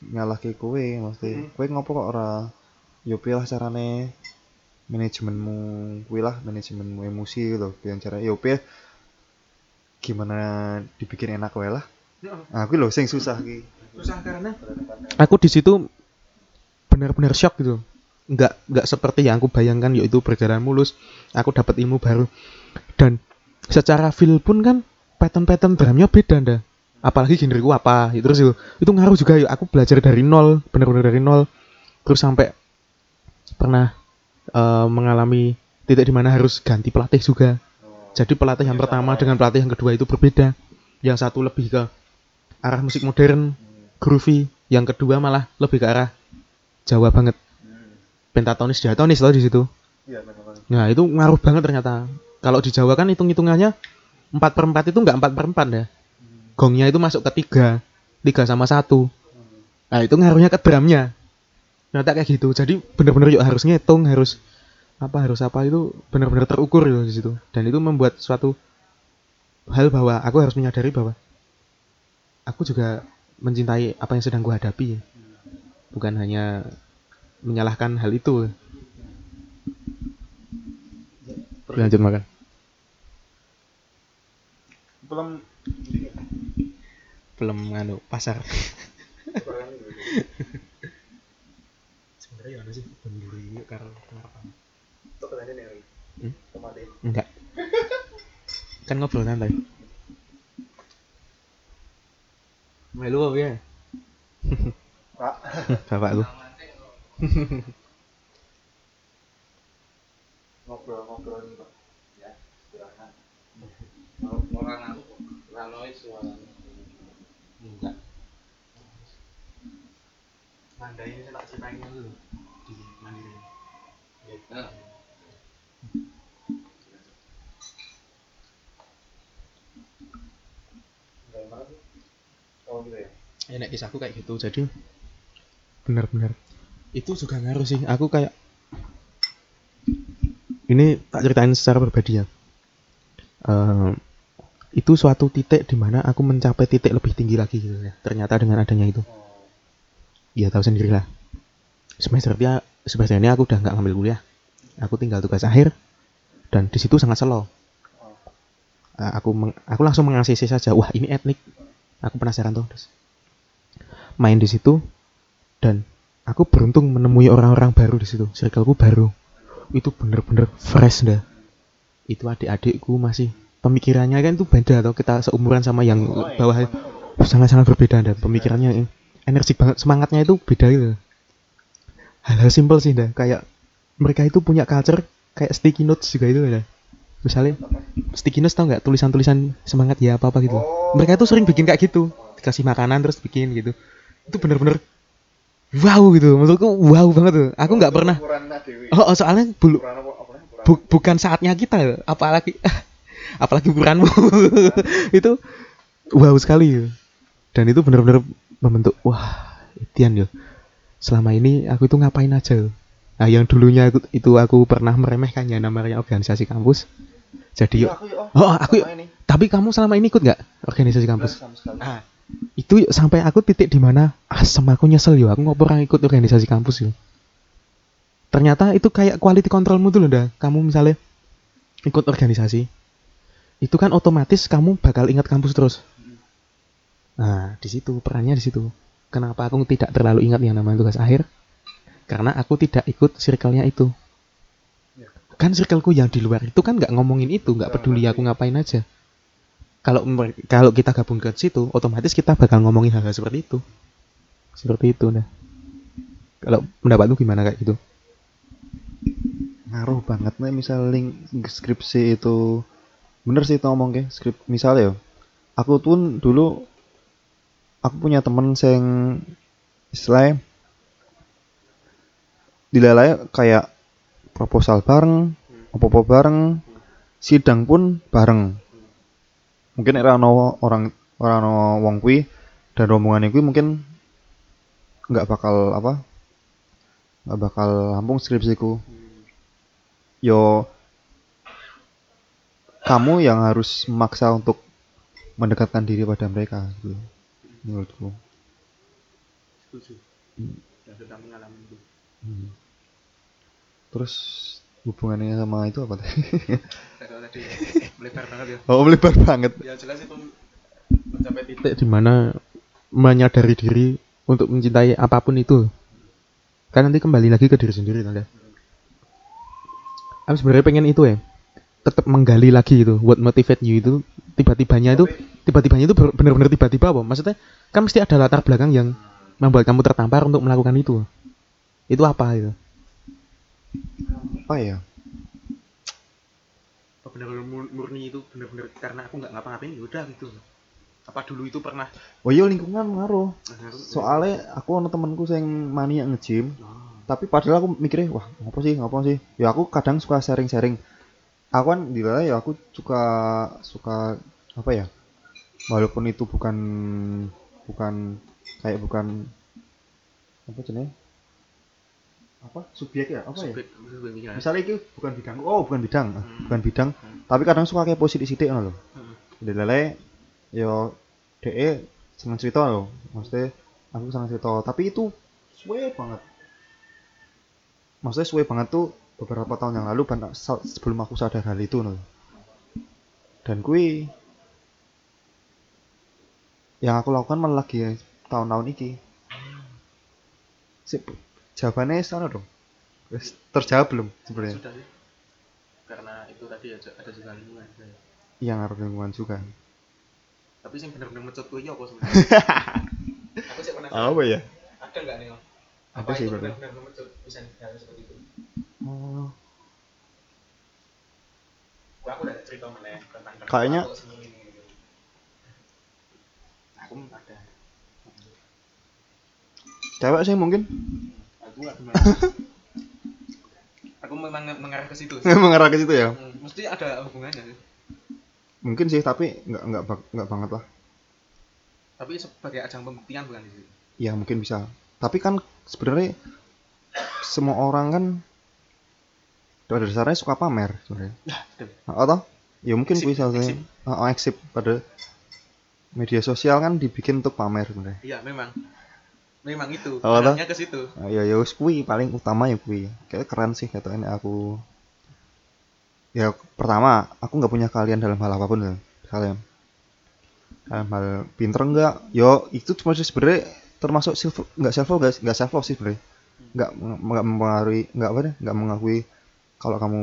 Nyalahke kowe mesti. Kowe ngopo kok ora? Yo piye lah carane manajemenmu kuwi lah manajemenmu emosi gitu piye cara yo piye? Gimana dibikin enak wae lah. Nah kuwi lho sing susah ki.
Susah karena? Aku di situ benar-benar shock gitu. Nggak nggak seperti yang aku bayangkan yaitu berjalan mulus. Aku dapat ilmu baru dan secara feel pun kan pattern-pattern drumnya beda nda. Apalagi genreku apa, itu terus itu, itu ngaruh juga yuk. Aku belajar dari nol, benar-benar dari nol, terus sampai pernah eh, mengalami titik di mana harus ganti pelatih juga. Jadi pelatih yang pertama dengan pelatih yang kedua itu berbeda. Yang satu lebih ke arah musik modern, groovy. Yang kedua malah lebih ke arah Jawa banget. Pentatonis, diatonis loh di situ.
iya
Nah itu ngaruh banget ternyata. Kalau di Jawa kan hitung-hitungannya 4 per 4 itu nggak 4 per 4 ya. Gongnya itu masuk ke tiga, tiga sama satu. Nah itu ngaruhnya ke drumnya. Ternyata kayak gitu. Jadi bener-bener yuk harus ngitung, harus apa harus apa itu benar-benar terukur gitu di situ. Dan itu membuat suatu hal bahwa aku harus menyadari bahwa aku juga mencintai apa yang sedang gue hadapi. Bukan hanya menyalahkan hal itu. Lanjut makan.
Belum.
Belum nganu pasar. Sebenarnya ya sih? Benduri karena kenapa? Hmm? enggak. Kan ngobrol santai. Melu apa ya?
Pak. [laughs]
Bapakku
ngobrol-ngobrol nih Pak.
Ya silakan orang aku ranois suara
enggak.
Mandai ini tak ciptain dulu.
Di mandiri.
Oh gitu ya?
Nek kisahku kayak gitu jadi benar-benar itu juga ngaruh sih. Aku kayak ini tak ceritain secara pribadi ya. Eh, itu suatu titik di mana aku mencapai titik lebih tinggi lagi gitu ya. Ternyata dengan adanya itu. Ya tahu sendirilah. Semester dia semester ini aku udah nggak ngambil kuliah. Aku tinggal tugas akhir dan di situ sangat slow. Eh, aku meng- aku langsung mengasisi saja wah ini etnik. Aku penasaran tuh main di situ dan aku beruntung menemui orang-orang baru di situ. Circleku baru. Itu bener-bener fresh dah itu adik-adikku masih. Pemikirannya kan itu beda atau kita seumuran sama yang
Oh, iya.
bawah sangat-sangat berbeda dan pemikirannya energi banget semangatnya itu beda gitu. Hal-hal simpel sih dah kayak mereka itu punya culture kayak sticky notes juga itu dah misalnya sticky notes tau nggak? Tulisan-tulisan semangat ya apa apa gitu.
Oh.
mereka itu sering bikin kayak gitu. Dikasih makanan terus bikin gitu. Itu bener-bener wow gitu. Menurutku wow banget tuh. Aku nggak pernah. oh, oh, soalnya bulu bu- bukan saatnya kita ya. apalagi [laughs] apalagi ukuranmu. [laughs] Itu wow sekali dan itu benar-benar membentuk wah Itian yo. Selama ini aku itu ngapain aja nah yang dulunya aku, itu aku pernah meremehkannya namanya organisasi kampus. Jadi
Iya, aku yuk,
oh aku
ini.
tapi kamu selama ini ikut nggak organisasi kampus?
sama sekali.
Ah, itu sampai aku titik di mana asem aku nyesel yo. Aku pernah ikut organisasi kampus yo. Ternyata itu kayak quality controlmu tuh loh dah kamu misalnya ikut organisasi itu kan otomatis kamu bakal ingat kampus terus. Nah di situ perannya di situ. Kenapa aku tidak terlalu ingat yang namanya tugas akhir? Karena aku tidak ikut circle-nya itu.
Ya.
kan circleku yang di luar itu kan nggak ngomongin itu nggak peduli aku ngapain aja kalau kalau kita gabung ke situ otomatis kita bakal ngomongin hal-hal seperti itu. Seperti itu nah. Kalau pendapatmu gimana kayak gitu?
Ngaruh banget nih misal link skripsi itu bener sih itu ngomong ke skrip misalnya ya aku tuh dulu aku punya temen sing istilahnya dilalai kayak proposal bareng apa-apa bareng sidang pun bareng mungkin era ono orang orang ono wong kuwi dan rombongan kuwi mungkin nggak bakal apa nggak bakal rampung skripsiku yo kamu yang harus memaksa untuk mendekatkan diri pada mereka gitu menurutku.
Setuju. Dan sedang mengalami itu.
Hmm. terus hubungannya sama itu apa tadi?
Tadi melebar banget ya.
Oh melebar banget.
Ya jelas itu mencapai titik. Di mana menyadari diri untuk mencintai apa pun itu. Kan nanti kembali lagi ke diri sendiri tanda aku sebenarnya pengen itu ya. Tetap menggali lagi itu what motivate you itu. Tiba-tibanya itu tiba-tibanya itu benar-benar tiba-tiba apa? Maksudnya kan mesti ada latar belakang yang membuat kamu tertampar untuk melakukan itu. Itu apa itu
apa ya
benar-benar murni itu benar-benar karena aku nggak ngapa-ngapain ya udah gitu. Apa dulu itu pernah?
Oh iya lingkungan ngaruh. Soalnya aku ada temenku yang mania nge-gym tapi padahal aku mikirnya wah ngapa sih ngapa sih? Ya aku kadang suka sharing-sharing. Aku kan di ya aku suka suka apa ya walaupun itu bukan bukan kayak bukan apa jenis apa? Subjek ya? Apa ya? Misalnya itu bukan bidang oh bukan bidang.
Hmm.
bukan bidang.
Hmm.
tapi kadang suka kayak posisi sidik lho.
Hmm.
lele yo de seneng cerita loh maksudnya aku seneng cerita. Tapi itu suwe banget. Maksudnya suwe banget tuh beberapa tahun yang lalu sebelum aku sadar hal itu no. dan kui yang aku lakukan malah lagi tahun-tahun iki. Sip, jawabannya sana dong. Terjawab belum sebenarnya?
Sudah sih. Karena itu tadi ya ada juga lingkungan
yang ngaruh lingkungan juga.
Tapi sih bener-bener mecut gue apa sebenarnya? [laughs] Aku sih
apa ya?
Ada nggak nih Om?
Apa sih, berarti?
bener-bener mecut bisa hal seperti itu?
Oh.
Wah, aku udah cerita meneh tentang
Kayaknya-
aku ini. aku ada.
Cewek sih mungkin
aku nggak benar aku memang mengarah ke situ. [laughs]
Mengarah ke situ ya?
Hmm, mesti ada hubungannya sih.
Mungkin sih tapi nggak nggak nggak banget lah.
Tapi sebagai ajang pembuktian bukan di situ
ya mungkin bisa. Tapi kan sebenarnya semua orang kan pada dasarnya suka pamer sebenarnya.
Nah betul.
Atau ya mungkin bisa saya
eksib.
oh, eksib pada media sosial kan dibikin untuk pamer sebenarnya.
Iya memang memang itu
Oh,
arahnya ke situ.
Ah, ya ya wis kuwi paling utama ya kuwi. Kayak keren sih katanya aku. Ya pertama aku nggak punya kalian dalam hal apa pun ya kalian. Dalam hal pinter enggak yo itu cuma sih sebenarnya termasuk self nggak self love nggak self love sih sebenarnya. Nggak nggak mempengaruhi nggak apa deh nggak mengakui kalau kamu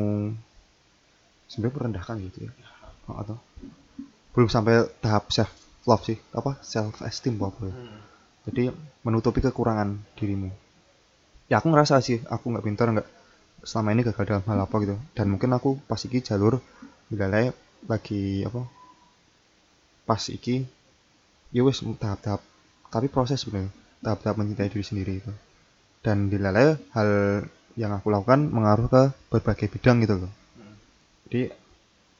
sebenarnya merendahkan gitu ya. Oh, atau belum sampai tahap self love sih apa self esteem apa ya.
Hmm.
Jadi menutupi kekurangan dirimu. Ya aku ngerasa sih aku nggak pintar nggak selama ini gagal dalam hal apa gitu. Dan mungkin aku pas iki jalur misalnya lagi apa pas iki ya wes tahap-tahap tapi proses sebenarnya tahap-tahap mencintai diri sendiri itu. Dan dilalai hal yang aku lakukan mengaruh ke berbagai bidang gitu loh. Jadi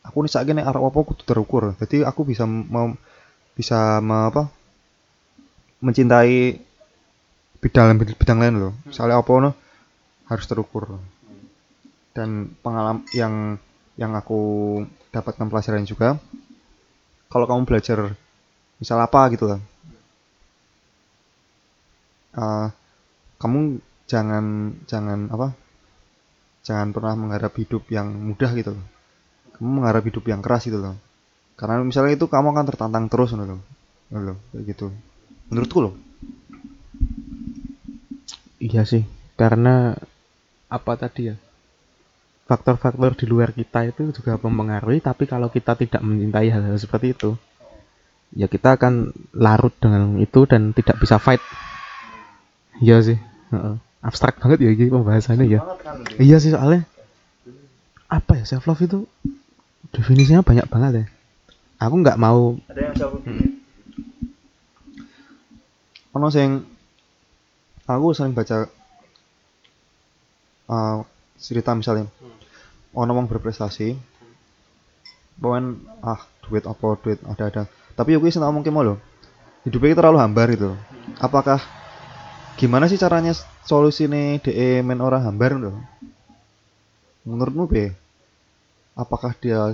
aku nih saat ini arah apa kudu terukur. Jadi aku bisa mau bisa me- apa mencintai bidang bidang lain loh. Misalnya apa no harus terukur. Dan pengalaman yang yang aku dapatkan pelajaran juga kalau kamu belajar misal apa gitu lah. Eh, kamu jangan jangan apa jangan pernah mengharap hidup yang mudah gitu loh. Kamu mengharap hidup yang keras gitu loh. Karena misalnya itu kamu akan tertantang terus loh. Gitu loh, kayak gitu menurutku loh
Iya sih, karena apa tadi ya? Faktor-faktor di luar kita itu juga mempengaruhi, tapi kalau kita tidak mencintai hal-hal seperti itu, ya kita akan larut dengan itu dan tidak bisa fight. Iya sih, abstrak banget ya ini pembahasannya ya. Iya sih soalnya apa ya self love itu definisinya banyak banget ya. Aku nggak mau
ada yang self ono sing aku sering baca uh, cerita misalnya ono wong berprestasi pokoknya ah duit apa duit ada ada tapi aku sih mungkin mau loh hidupnya terlalu hambar gitu apakah gimana sih caranya solusi nih de men orang hambar loh menurutmu be apakah dia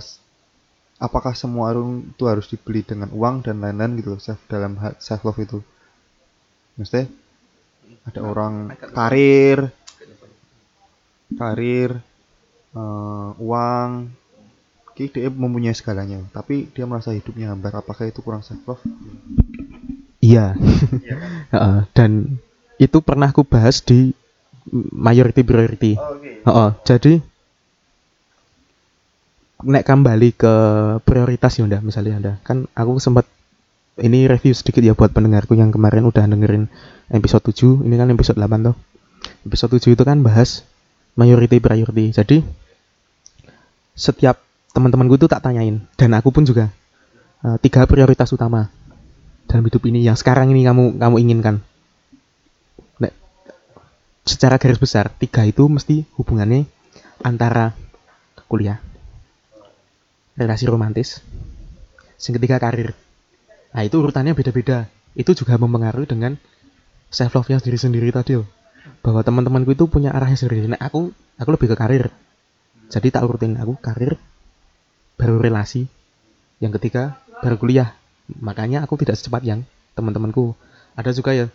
apakah semua orang itu harus dibeli dengan uang dan lain-lain gitu self dalam self love itu Maksudnya ada orang karir, karir, eh, uang, Ki dia mempunyai segalanya, tapi dia merasa hidupnya hambar. Apakah itu kurang self love?
Iya. [laughs] Heeh, dan itu pernah aku bahas di majority priority.
Oke.
Heeh, jadi nek kembali ke prioritas ya udah misalnya ada kan aku sempat ini review sedikit ya buat pendengarku yang kemarin udah dengerin episode 7 ini kan episode 8 toh. Episode 7 itu kan bahas majority priority. Jadi setiap teman-temanku itu tak tanyain. Dan aku pun juga eh, tiga prioritas utama dalam hidup ini yang sekarang ini kamu kamu inginkan. Nek, secara garis besar tiga itu mesti hubungannya antara kuliah relasi romantis yang ketiga karir nah itu urutannya beda-beda. Itu juga mempengaruhi dengan self love nya sendiri sendiri tadi loh. Bahwa teman-temanku itu punya arahnya sendiri. Nah aku aku lebih ke karir. Jadi tak urutin aku karir baru relasi. Yang ketiga baru kuliah. Makanya aku tidak secepat yang teman-temanku. Ada juga ya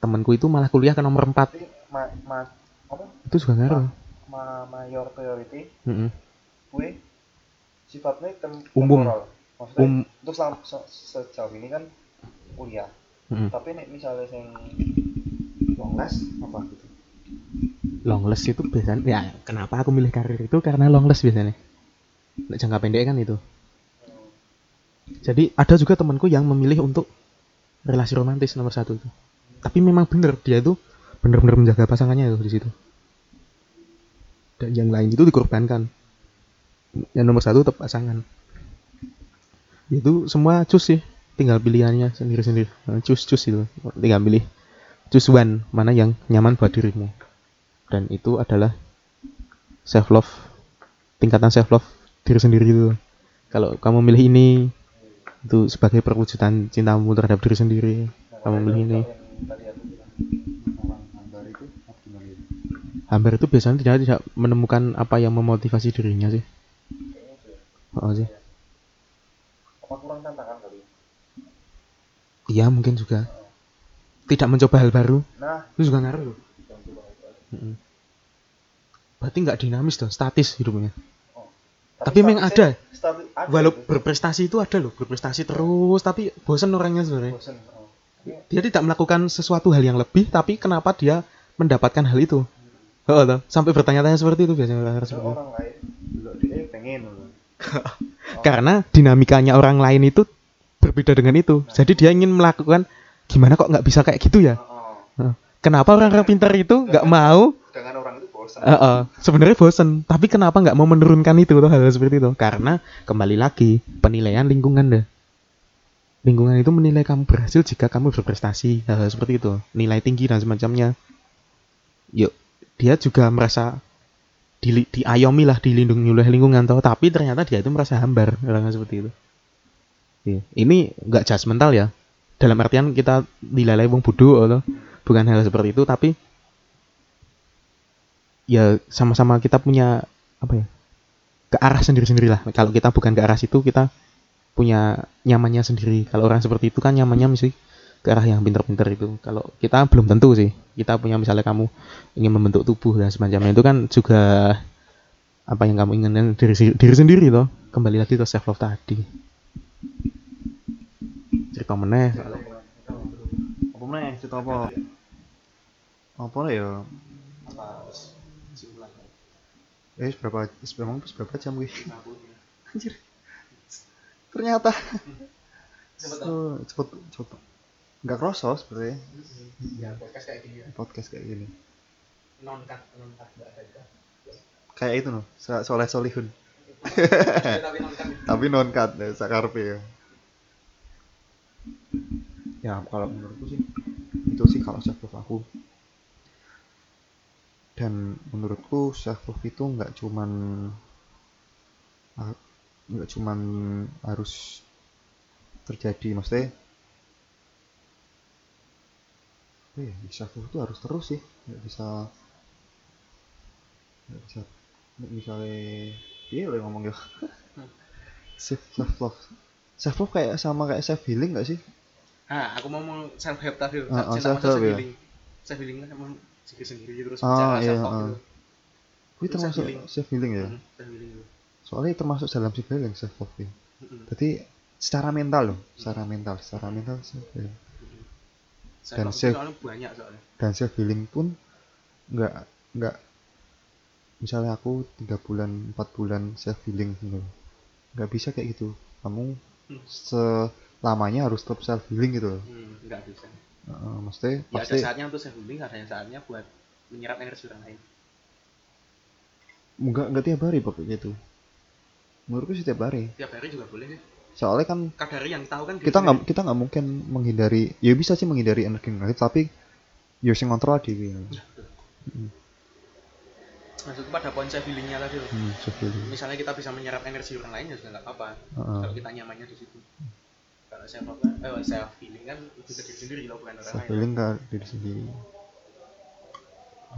temanku itu malah kuliah ke nomor 4
Ma, ma, apa?
Itu juga ngaruh
ma mayor priority.
Mm-mm.
gue sifatnya tem
Umum.
temporal. Maksudnya
Um-
untuk selama se- sejauh ini kan kuliah.
Mm-mm.
tapi nek misalnya yang long last apa gitu?
Longless itu biasanya ya kenapa aku milih karir itu karena longless biasanya. Nek jangka pendek kan itu. Jadi ada juga temanku yang memilih untuk relasi romantis nomor satu itu. Tapi memang bener dia itu bener-bener menjaga pasangannya itu di situ. Dan yang lain itu dikorbankan. Yang nomor satu tetap pasangan itu semua cus sih. Tinggal pilihannya sendiri-sendiri. Eh, cus cus itu. Tinggal pilih choose one mana yang nyaman buat dirimu. Dan itu adalah self love tingkatan self love diri sendiri itu. Kalau kamu milih ini itu sebagai perwujudan cintamu terhadap diri sendiri kamu milih ini. Hampir itu biasanya tidak tidak menemukan apa yang memotivasi dirinya sih.
Ya.
oh sih
kurang tantangan kali
iya mungkin juga tidak mencoba hal baru
nah
itu juga ngaruh loh berarti nggak dinamis dong statis hidupnya
Oh.
Tapi memang
statusnya-
ada. walau
itu.
berprestasi itu ada loh berprestasi terus tapi bosan orangnya sebenarnya
bosen oh. Tapi
dia tidak melakukan sesuatu hal yang lebih tapi kenapa dia mendapatkan hal itu oh, toh. sampai bertanya-tanya seperti itu biasanya orang
lain dia pengen loh. [laughs]
karena dinamikanya orang lain itu berbeda dengan itu. Jadi dia ingin melakukan gimana kok nggak bisa kayak gitu ya? Kenapa orang-orang pintar itu nggak mau?
Sedangkan orang itu bosan.
Eh, eh, sebenarnya bosen tapi kenapa nggak mau menurunkan itu tuh hal seperti itu? Karena kembali lagi penilaian lingkungan deh. Lingkungan itu menilai kamu berhasil jika kamu berprestasi hal, -hal seperti itu. Nilai tinggi dan semacamnya. Yuk dia juga merasa di, diayomi lah dilindungi oleh lingkungan toh. Tapi ternyata dia itu merasa hambar orang seperti itu. Iya. ini nggak judgmental ya. Dalam artian kita dinilai wong bodoh atau bukan hal seperti itu tapi ya sama-sama kita punya apa ya ke arah sendiri-sendiri lah. Kalau kita bukan ke arah situ kita punya nyamannya sendiri. Kalau orang seperti itu kan nyamannya mesti ke arah yang pinter-pinter itu kalau kita belum tentu sih kita punya misalnya kamu ingin membentuk tubuh dan semacamnya itu kan juga apa yang kamu inginkan diri, diri sendiri loh kembali lagi ke self love tadi cerita meneh
Apa meneh? Cerita apa? Apa lah ya? Eh, berapa memang berapa jam gue? Anjir. Ternyata. So, cepet cepet. Enggak kroso sebenarnya
Ya, podcast kayak gini ya.
podcast kayak gini.
Non cut, non cut.
Kayak itu loh, so- soleh solihun. [laughs]
Tapi non cut.
Ya, sakarpe ya. Ya, kalau menurutku sih itu sih kalau self love aku. Dan menurutku self love itu nggak cuman ah, nggak cuman harus terjadi maksudnya apa ya self love itu harus terus sih nggak bisa nggak bisa nggak misalnya iya lo ngomong ya self self love self love kayak sama kayak self healing gak sih
Nah, aku mau ngomong self help tadi.
Ah, ah,
self
ya.
healing. Self healing kan emang diri sendiri terus
Ah, iya,
self
ah.
gitu.
Wih
Itu
termasuk self healing ya
Hmm, Self healing itu.
soalnya termasuk dalam self healing self love ya jadi secara mental loh secara mental secara mental self healing Dan
itu
self-
banyak soalnya.
dan self healing pun nggak nggak misalnya aku tiga bulan empat bulan self healing gitu nggak bisa kayak gitu kamu
Hmm.
selamanya harus tetap self healing gitu loh.
Hmm, enggak bisa.
Heeh, maksudnya
Ya ada
pasti
saatnya untuk self healing, ada saatnya buat menyerap energi orang lain.
nggak nggak tiap hari pokoknya gitu menurutku sih tiap hari
Tiap hari juga boleh sih.
Soalnya kan
Kadari yang tahu kan
kita nggak kita nggak mungkin menghindari ya bisa sih menghindari energi negatif tapi ya sing kontrol dewi
Maksudku pada poin self healingnya tadi loh.
hmm, self healing
Misalnya kita bisa menyerap energi orang lain ya sudah nggak apa-apa.
Heeh.
Kalau kita nyamannya di situ. Kalau self eh self healing kan lebih ke diri sendiri loh bukan orang
self
lain.
healing ke diri sendiri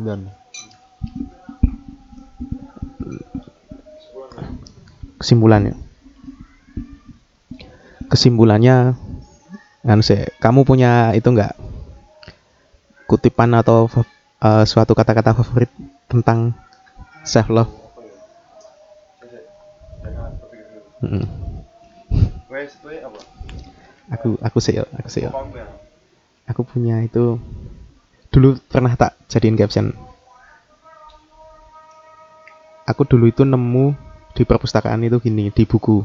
dan
kesimpulannya kesimpulannya kan sih kamu punya itu enggak kutipan atau eh, suatu kata-kata favorit tentang self love?
Apa?
aku aku sih aku sih aku punya itu dulu pernah tak jadiin caption? Aku dulu itu nemu di perpustakaan itu gini di buku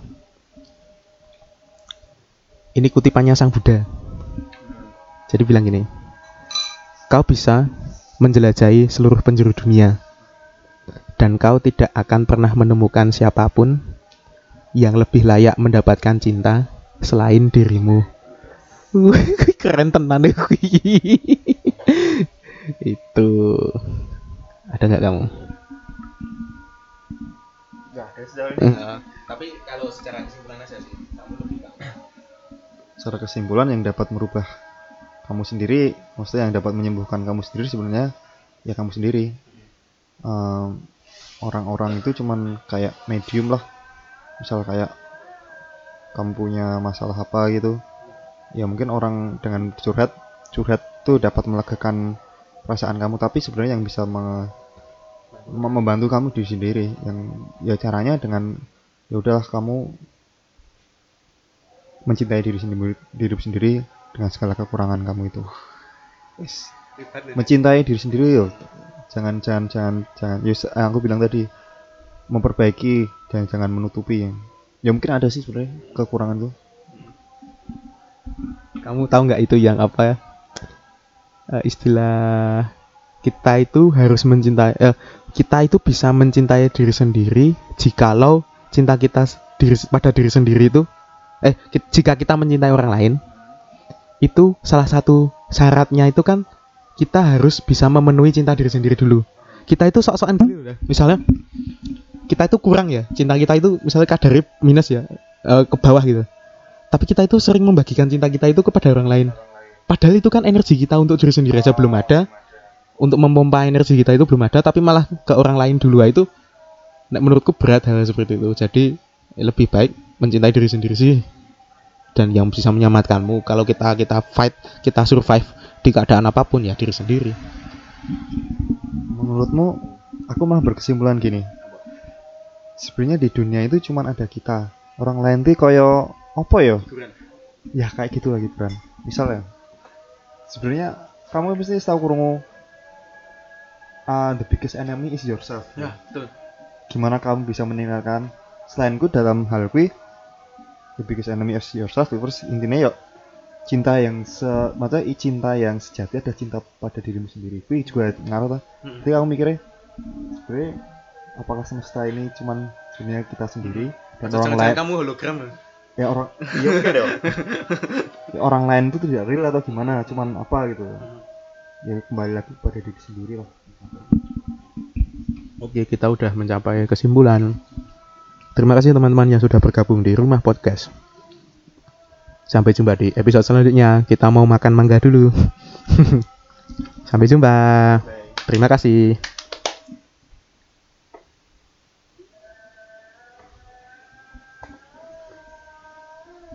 ini kutipannya sang Buddha. Jadi bilang gini kau bisa menjelajahi seluruh penjuru dunia dan kau tidak akan pernah menemukan siapa pun yang lebih layak mendapatkan cinta selain dirimu. [laughs] Keren tenan [laughs] itu. Ada nggak kamu?
Enggak, ada sejauh ini.
Tapi kalau secara kesimpulan aja sih, kamu lebih
Secara kesimpulan yang dapat merubah kamu sendiri, maksudnya yang dapat menyembuhkan kamu sendiri sebenarnya ya kamu sendiri. Em, orang-orang itu cuman kayak medium lah. Misal kayak kamu punya masalah apa gitu, ya mungkin orang dengan curhat, curhat tuh dapat melegakan perasaan kamu, tapi sebenarnya yang bisa me- mem- membantu kamu diri sendiri. Yang ya caranya dengan ya udahlah kamu mencintai diri sendiri diri sendiri dengan segala kekurangan kamu itu. Wis, mencintai diri sendiri yo. Jangan jangan jangan jangan. Ya se- aku bilang tadi memperbaiki dan jangan menutupi. Ya mungkin ada sih sebenarnya kekurangan tuh
kamu tahu nggak itu yang apa? Ya Eh, istilah kita itu harus mencintai eh, kita itu bisa mencintai diri sendiri jikalau cinta kita diri pada diri sendiri itu eh jika kita mencintai orang lain itu salah satu syaratnya itu kan kita harus bisa memenuhi cinta diri sendiri dulu. Kita itu sok-sokan dulu ya. Misalnya kita itu kurang ya. Cinta kita itu misalnya kadarnya minus ya eh, ke bawah gitu. Tapi kita itu sering membagikan cinta kita itu kepada orang lain. Padahal itu kan energi kita untuk diri sendiri aja belum ada. Untuk memompa energi kita itu belum ada tapi malah ke orang lain dulu. Ah, itu menurutku berat hal seperti itu. Jadi lebih baik mencintai diri sendiri sih. Dan yang bisa menyelamatkanmu kalau kita kita fight kita survive di keadaan apa pun ya diri sendiri.
Menurutmu aku malah berkesimpulan gini. Sebenarnya di dunia itu cuman ada kita. Orang lain tuh koyo apa ya?
Hiburan.
ya kayak gitu lagi Bran misalnya sebenarnya kamu mesti tahu kurungu uh, the biggest enemy is yourself.
Ya, betul.
gimana kamu bisa meninggalkan? Selainku dalam hal kui the biggest enemy is yourself terus intinya yuk cinta yang se maksudnya i- cinta yang sejati ada cinta pada dirimu sendiri. Kui juga ngaruh tuh
Mm-mm.
jadi kamu mikirnya sebenarnya apakah semesta ini cuman dunia kita sendiri dan orang
Jangan-jangan
lain?
kamu hologram
ya orang iya mungkin ya. Ya, orang lain itu tidak real atau gimana cuman apa gitu. Ya kembali lagi pada diri sendiri lah.
Oke, kita udah mencapai kesimpulan. Terima kasih teman-teman yang sudah bergabung di Rumah Podcast. Sampai jumpa di episode selanjutnya. Kita mau makan mangga dulu. [laughs] Sampai jumpa. Terima kasih.